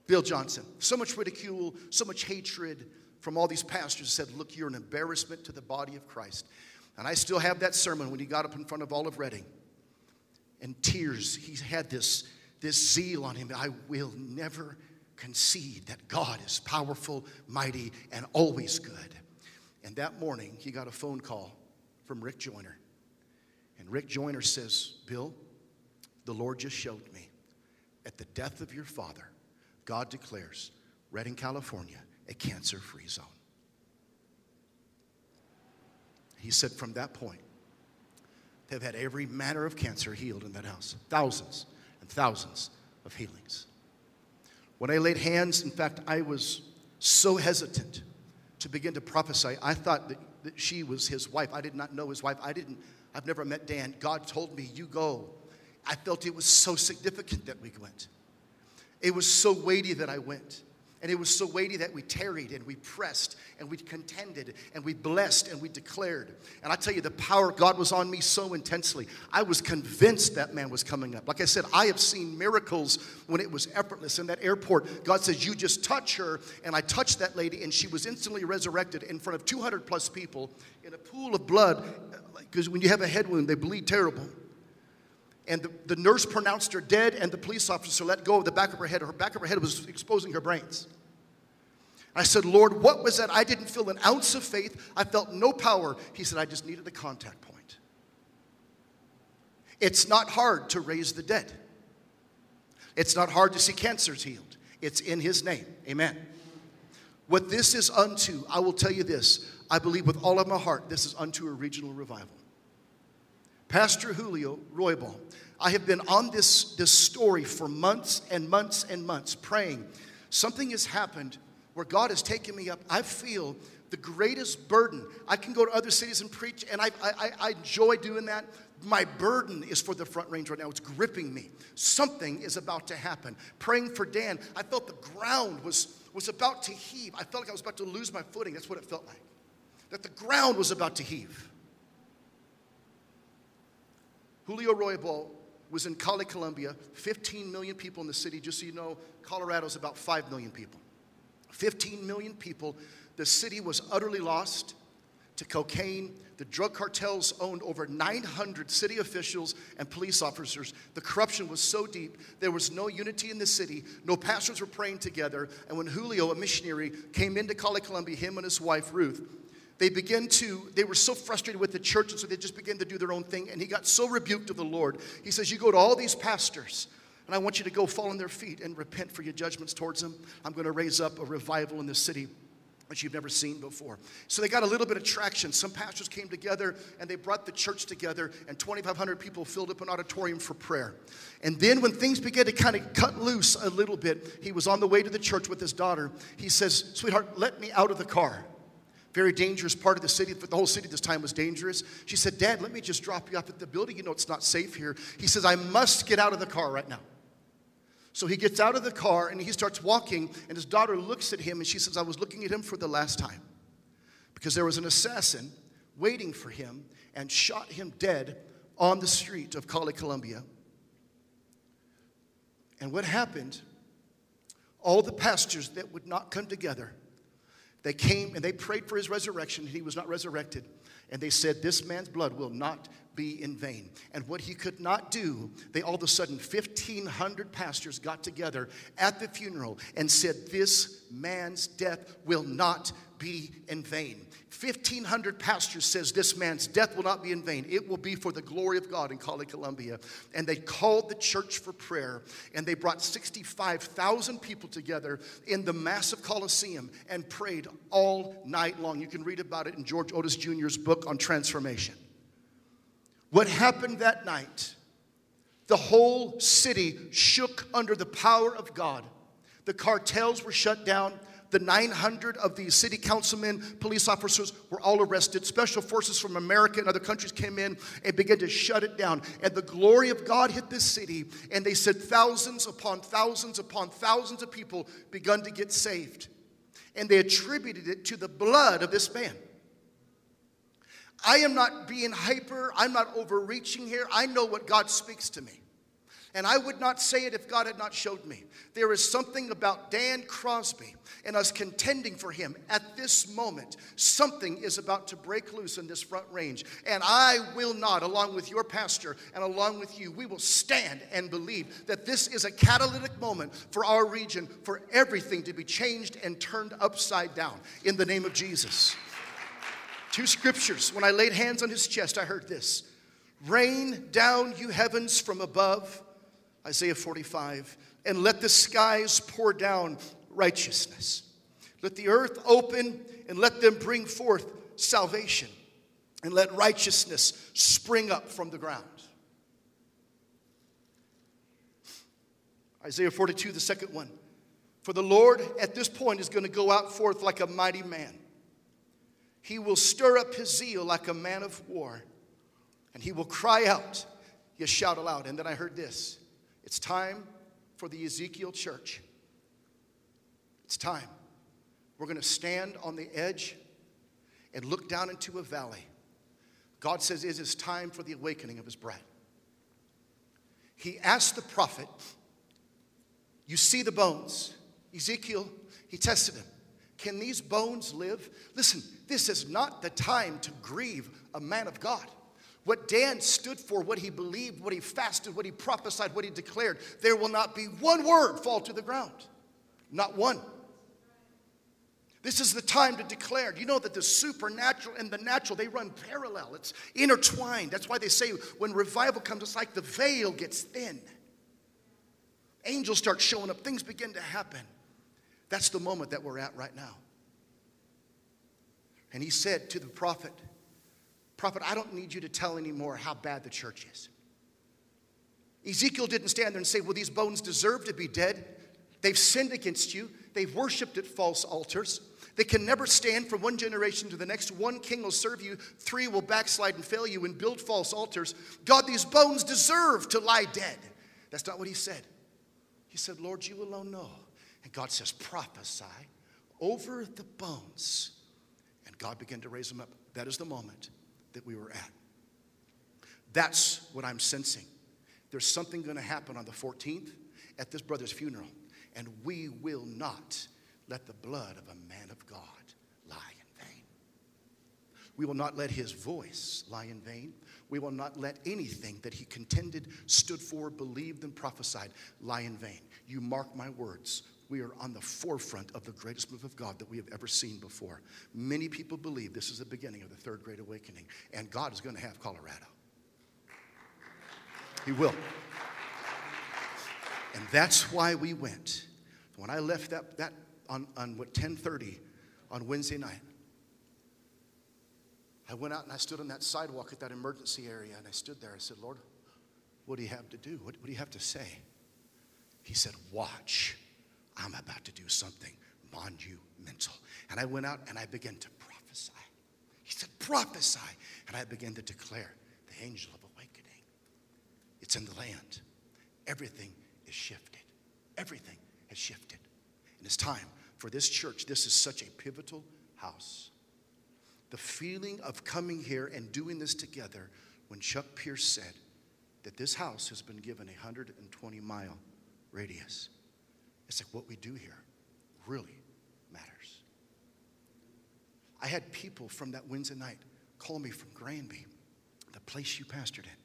Speaker 3: Bill Johnson. So much ridicule, so much hatred from all these pastors said, Look, you're an embarrassment to the body of Christ. And I still have that sermon when he got up in front of Olive Redding. And tears, he had this, this zeal on him. I will never concede that God is powerful, mighty, and always good. And that morning, he got a phone call from Rick Joyner. And Rick Joyner says, Bill, the Lord just showed me at the death of your father, God declares Redding, California, a cancer free zone. He said from that point, they've had every manner of cancer healed in that house. Thousands and thousands of healings. When I laid hands, in fact, I was so hesitant to begin to prophesy. I thought that, that she was his wife. I did not know his wife. I didn't, I've never met Dan. God told me, You go. I felt it was so significant that we went. It was so weighty that I went. And it was so weighty that we tarried and we pressed and we contended and we blessed and we declared. And I tell you, the power of God was on me so intensely. I was convinced that man was coming up. Like I said, I have seen miracles when it was effortless. In that airport, God says, You just touch her. And I touched that lady, and she was instantly resurrected in front of 200 plus people in a pool of blood. Because when you have a head wound, they bleed terrible. And the, the nurse pronounced her dead, and the police officer let go of the back of her head. Her back of her head was exposing her brains. I said, Lord, what was that? I didn't feel an ounce of faith. I felt no power. He said, I just needed a contact point. It's not hard to raise the dead. It's not hard to see cancers healed. It's in His name. Amen. What this is unto, I will tell you this. I believe with all of my heart, this is unto a regional revival. Pastor Julio Ruibal, I have been on this, this story for months and months and months praying. Something has happened where God has taken me up. I feel the greatest burden. I can go to other cities and preach, and I, I, I enjoy doing that. My burden is for the front range right now. It's gripping me. Something is about to happen. Praying for Dan, I felt the ground was, was about to heave. I felt like I was about to lose my footing. That's what it felt like. That the ground was about to heave. Julio Ruibal was in Cali, Colombia. 15 million people in the city. Just so you know, Colorado's about 5 million people. 15 million people. The city was utterly lost to cocaine. The drug cartels owned over 900 city officials and police officers. The corruption was so deep, there was no unity in the city. No pastors were praying together. And when Julio, a missionary, came into Cali, Colombia, him and his wife, Ruth, they began to, they were so frustrated with the church, and so they just began to do their own thing. And he got so rebuked of the Lord. He says, You go to all these pastors, and I want you to go fall on their feet and repent for your judgments towards them. I'm going to raise up a revival in this city which you've never seen before. So they got a little bit of traction. Some pastors came together and they brought the church together, and 2,500 people filled up an auditorium for prayer. And then when things began to kind of cut loose a little bit, he was on the way to the church with his daughter. He says, Sweetheart, let me out of the car. Very dangerous part of the city. The whole city this time was dangerous. She said, Dad, let me just drop you off at the building. You know it's not safe here. He says, I must get out of the car right now. So he gets out of the car and he starts walking, and his daughter looks at him and she says, I was looking at him for the last time because there was an assassin waiting for him and shot him dead on the street of Cali, Colombia. And what happened? All the pastors that would not come together, they came and they prayed for his resurrection, he was not resurrected. And they said, This man's blood will not be in vain. And what he could not do, they all of a sudden, 1,500 pastors got together at the funeral and said, This man's death will not be in vain. 1,500 pastors says this man's death will not be in vain. It will be for the glory of God in Cali, Colombia. And they called the church for prayer, and they brought 65,000 people together in the massive Coliseum and prayed all night long. You can read about it in George Otis Jr.'s book on transformation. What happened that night? The whole city shook under the power of God. The cartels were shut down. The 900 of the city councilmen, police officers were all arrested. Special forces from America and other countries came in and began to shut it down. And the glory of God hit this city, and they said thousands upon thousands upon thousands of people begun to get saved. And they attributed it to the blood of this man. I am not being hyper, I'm not overreaching here. I know what God speaks to me. And I would not say it if God had not showed me. There is something about Dan Crosby and us contending for him at this moment. Something is about to break loose in this front range. And I will not, along with your pastor and along with you, we will stand and believe that this is a catalytic moment for our region, for everything to be changed and turned upside down in the name of Jesus. Two scriptures. When I laid hands on his chest, I heard this Rain down, you heavens from above, Isaiah 45, and let the skies pour down righteousness. Let the earth open and let them bring forth salvation, and let righteousness spring up from the ground. Isaiah 42, the second one. For the Lord at this point is going to go out forth like a mighty man. He will stir up his zeal like a man of war, and he will cry out, you shout aloud. And then I heard this it's time for the Ezekiel church. It's time. We're going to stand on the edge and look down into a valley. God says it is time for the awakening of his bride. He asked the prophet, You see the bones. Ezekiel, he tested him. Can these bones live? Listen, this is not the time to grieve a man of God. What Dan stood for, what he believed, what he fasted, what he prophesied, what he declared, there will not be one word fall to the ground. Not one. This is the time to declare. You know that the supernatural and the natural, they run parallel. It's intertwined. That's why they say when revival comes, it's like the veil gets thin. Angels start showing up, things begin to happen. That's the moment that we're at right now. And he said to the prophet, Prophet, I don't need you to tell anymore how bad the church is. Ezekiel didn't stand there and say, Well, these bones deserve to be dead. They've sinned against you, they've worshiped at false altars. They can never stand from one generation to the next. One king will serve you, three will backslide and fail you and build false altars. God, these bones deserve to lie dead. That's not what he said. He said, Lord, you alone know. And God says, prophesy over the bones. And God began to raise them up. That is the moment that we were at. That's what I'm sensing. There's something going to happen on the 14th at this brother's funeral, and we will not let the blood of a man of God lie in vain. We will not let his voice lie in vain. We will not let anything that he contended, stood for, believed, and prophesied lie in vain. You mark my words. We are on the forefront of the greatest move of God that we have ever seen before. Many people believe this is the beginning of the third great awakening, and God is going to have Colorado. He will. And that's why we went. When I left that, that on, on what 1030 on Wednesday night, I went out and I stood on that sidewalk at that emergency area and I stood there. I said, Lord, what do you have to do? What, what do you have to say? He said, Watch. I'm about to do something monumental. And I went out and I began to prophesy. He said, Prophesy. And I began to declare the angel of awakening. It's in the land. Everything is shifted. Everything has shifted. And it's time for this church. This is such a pivotal house. The feeling of coming here and doing this together when Chuck Pierce said that this house has been given a 120 mile radius. It's like what we do here really matters. I had people from that Wednesday night call me from Granby, the place you pastored in.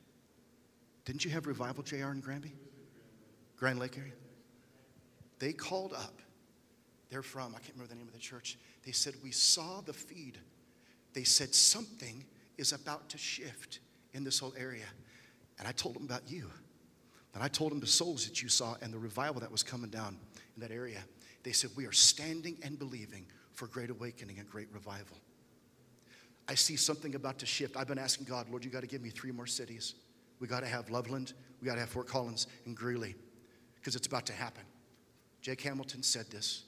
Speaker 3: Didn't you have revival, JR, in Granby? Grand Lake area? They called up. They're from, I can't remember the name of the church. They said, We saw the feed. They said, Something is about to shift in this whole area. And I told them about you. And I told them the souls that you saw and the revival that was coming down in that area. They said, We are standing and believing for great awakening and great revival. I see something about to shift. I've been asking God, Lord, you got to give me three more cities. We got to have Loveland, we got to have Fort Collins and Greeley because it's about to happen. Jake Hamilton said this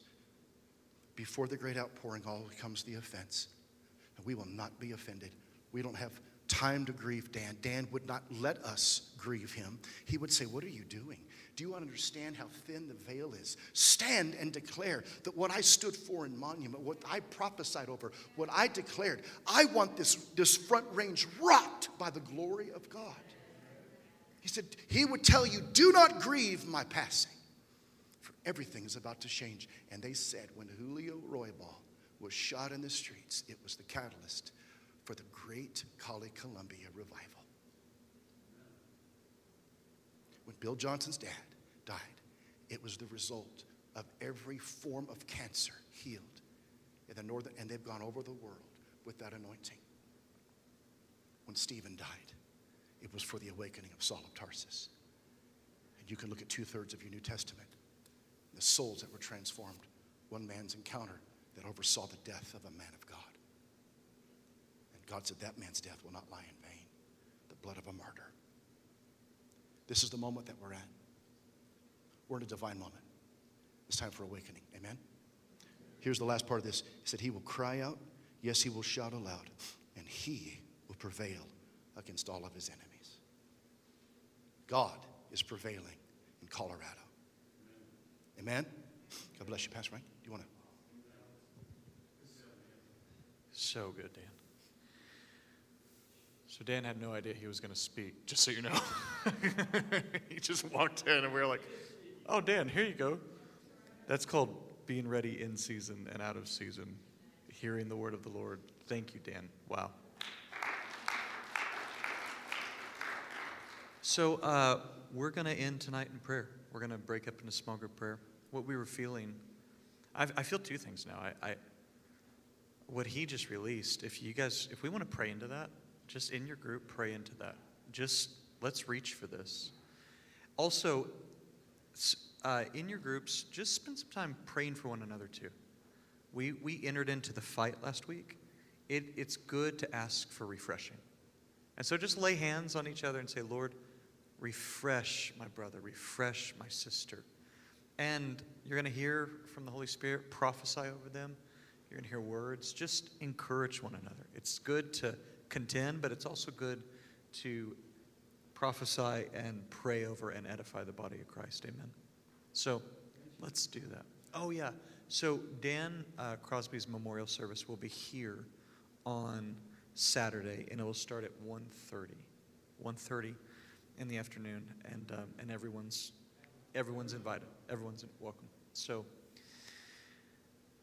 Speaker 3: before the great outpouring, all comes the offense. And we will not be offended. We don't have time to grieve Dan. Dan would not let us grieve him. He would say, What are you doing? Do you understand how thin the veil is? Stand and declare that what I stood for in Monument, what I prophesied over, what I declared, I want this, this front range rocked by the glory of God. He said, He would tell you, Do not grieve my passing, for everything is about to change. And they said, when Julio Ruibal was shot in the streets, it was the catalyst for the great Cali Colombia revival. When Bill Johnson's dad died, it was the result of every form of cancer healed in the northern, and they've gone over the world with that anointing. When Stephen died, it was for the awakening of Saul of Tarsus. And you can look at two thirds of your New Testament, the souls that were transformed, one man's encounter that oversaw the death of a man of God. And God said, That man's death will not lie in vain, the blood of a martyr. This is the moment that we're at. We're in a divine moment. It's time for awakening. Amen? Here's the last part of this. He said, He will cry out, yes, he will shout aloud, and he will prevail against all of his enemies. God is prevailing in Colorado. Amen? God bless you, Pastor Mike. Do you want to?
Speaker 1: So good, Dan. So Dan had no idea he was going to speak, just so you know. he just walked in and we were like, oh, Dan, here you go. That's called being ready in season and out of season, hearing the word of the Lord. Thank you, Dan. Wow. So uh, we're going to end tonight in prayer. We're going to break up into small group prayer. What we were feeling, I, I feel two things now. I, I, what he just released, if you guys, if we want to pray into that, just in your group, pray into that. Just let's reach for this. Also, uh, in your groups, just spend some time praying for one another too. We, we entered into the fight last week. It, it's good to ask for refreshing. And so just lay hands on each other and say, Lord, refresh my brother, refresh my sister. And you're going to hear from the Holy Spirit, prophesy over them. You're going to hear words. Just encourage one another. It's good to contend, but it's also good to prophesy and pray over and edify the body of Christ. Amen. So let's do that. Oh, yeah. So Dan uh, Crosby's memorial service will be here on Saturday, and it will start at 1.30. 1.30 in the afternoon, and, um, and everyone's, everyone's invited. Everyone's welcome. So,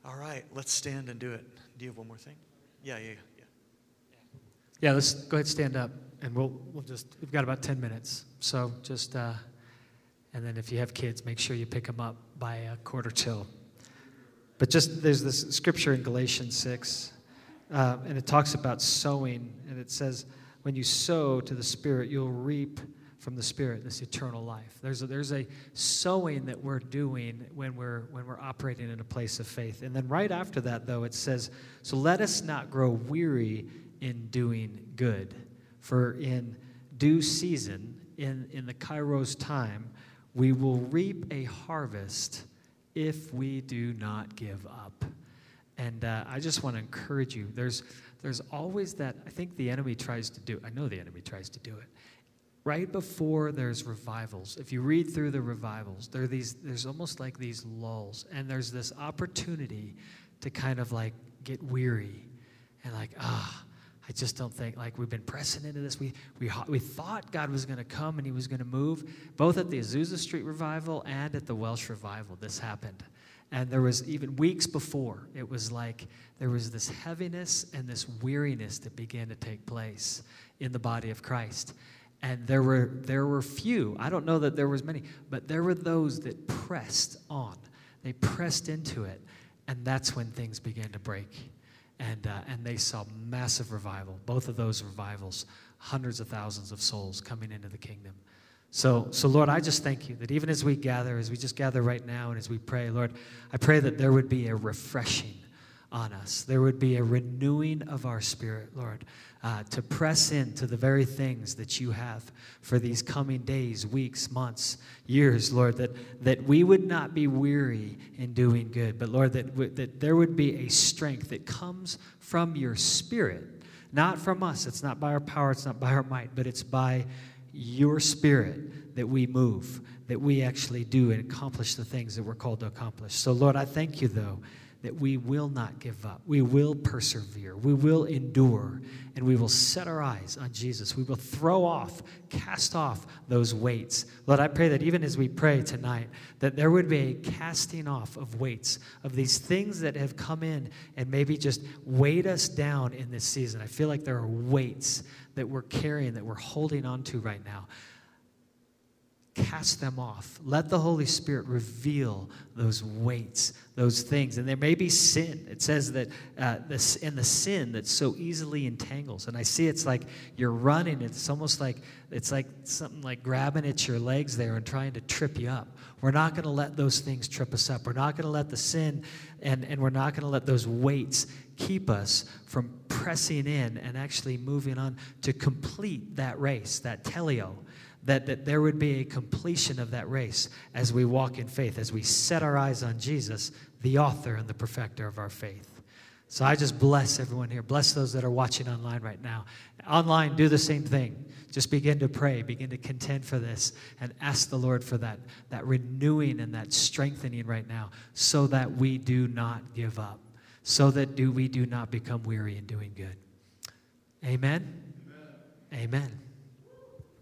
Speaker 1: all right, let's stand and do it. Do you have one more thing? Yeah, yeah, yeah.
Speaker 2: Yeah, let's go ahead and stand up, and we'll, we'll just, we've got about 10 minutes. So just, uh, and then if you have kids, make sure you pick them up by a quarter till. But just, there's this scripture in Galatians 6, uh, and it talks about sowing, and it says, when you sow to the Spirit, you'll reap from the Spirit, this eternal life. There's a, there's a sowing that we're doing when we're, when we're operating in a place of faith. And then right after that, though, it says, So let us not grow weary in doing good, for in due season, in, in the Kairos time, we will reap a harvest if we do not give up. And uh, I just want to encourage you. There's, there's always that, I think the enemy tries to do, I know the enemy tries to do it right before there's revivals if you read through the revivals there these there's almost like these lulls and there's this opportunity to kind of like get weary and like ah I just don't think like we've been pressing into this. We we we thought God was going to come and He was going to move. Both at the Azusa Street revival and at the Welsh revival, this happened. And there was even weeks before, it was like there was this heaviness and this weariness that began to take place in the body of Christ. And there were, there were few, I don't know that there was many, but there were those that pressed on. They pressed into it. And that's when things began to break. And, uh, and they saw massive revival. Both of those revivals, hundreds of thousands of souls coming into the kingdom. So, so, Lord, I just thank you that even as we gather, as we just gather right now, and as we pray, Lord, I pray that there would be a refreshing on us. There would be a renewing of our spirit, Lord, uh, to press into the very things that you have for these coming days, weeks, months, years, Lord, that, that we would not be weary in doing good, but Lord, that, w- that there would be a strength that comes from your spirit, not from us. It's not by our power, it's not by our might, but it's by your spirit that we move, that we actually do and accomplish the things that we're called to accomplish. So, Lord, I thank you, though that we will not give up. We will persevere. We will endure. And we will set our eyes on Jesus. We will throw off, cast off those weights. Lord, I pray that even as we pray tonight, that there would be a casting off of weights, of these things that have come in and maybe just weighed us down in this season. I feel like there are weights that we're carrying, that we're holding on to right now cast them off. Let the Holy Spirit reveal those weights, those things. And there may be sin. It says that uh, this, in the sin that so easily entangles. And I see it's like you're running. It's almost like it's like something like grabbing at your legs there and trying to trip you up. We're not going to let those things trip us up. We're not going to let the sin and, and we're not going to let those weights keep us from pressing in and actually moving on to complete that race, that teleo that, that there would be a completion of that race as we walk in faith, as we set our eyes on Jesus, the author and the perfecter of our faith. So I just bless everyone here. Bless those that are watching online right now. Online, do the same thing. Just begin to pray, begin to contend for this, and ask the Lord for that, that renewing and that strengthening right now so that we do not give up, so that do, we do not become weary in doing good. Amen. Amen. Amen.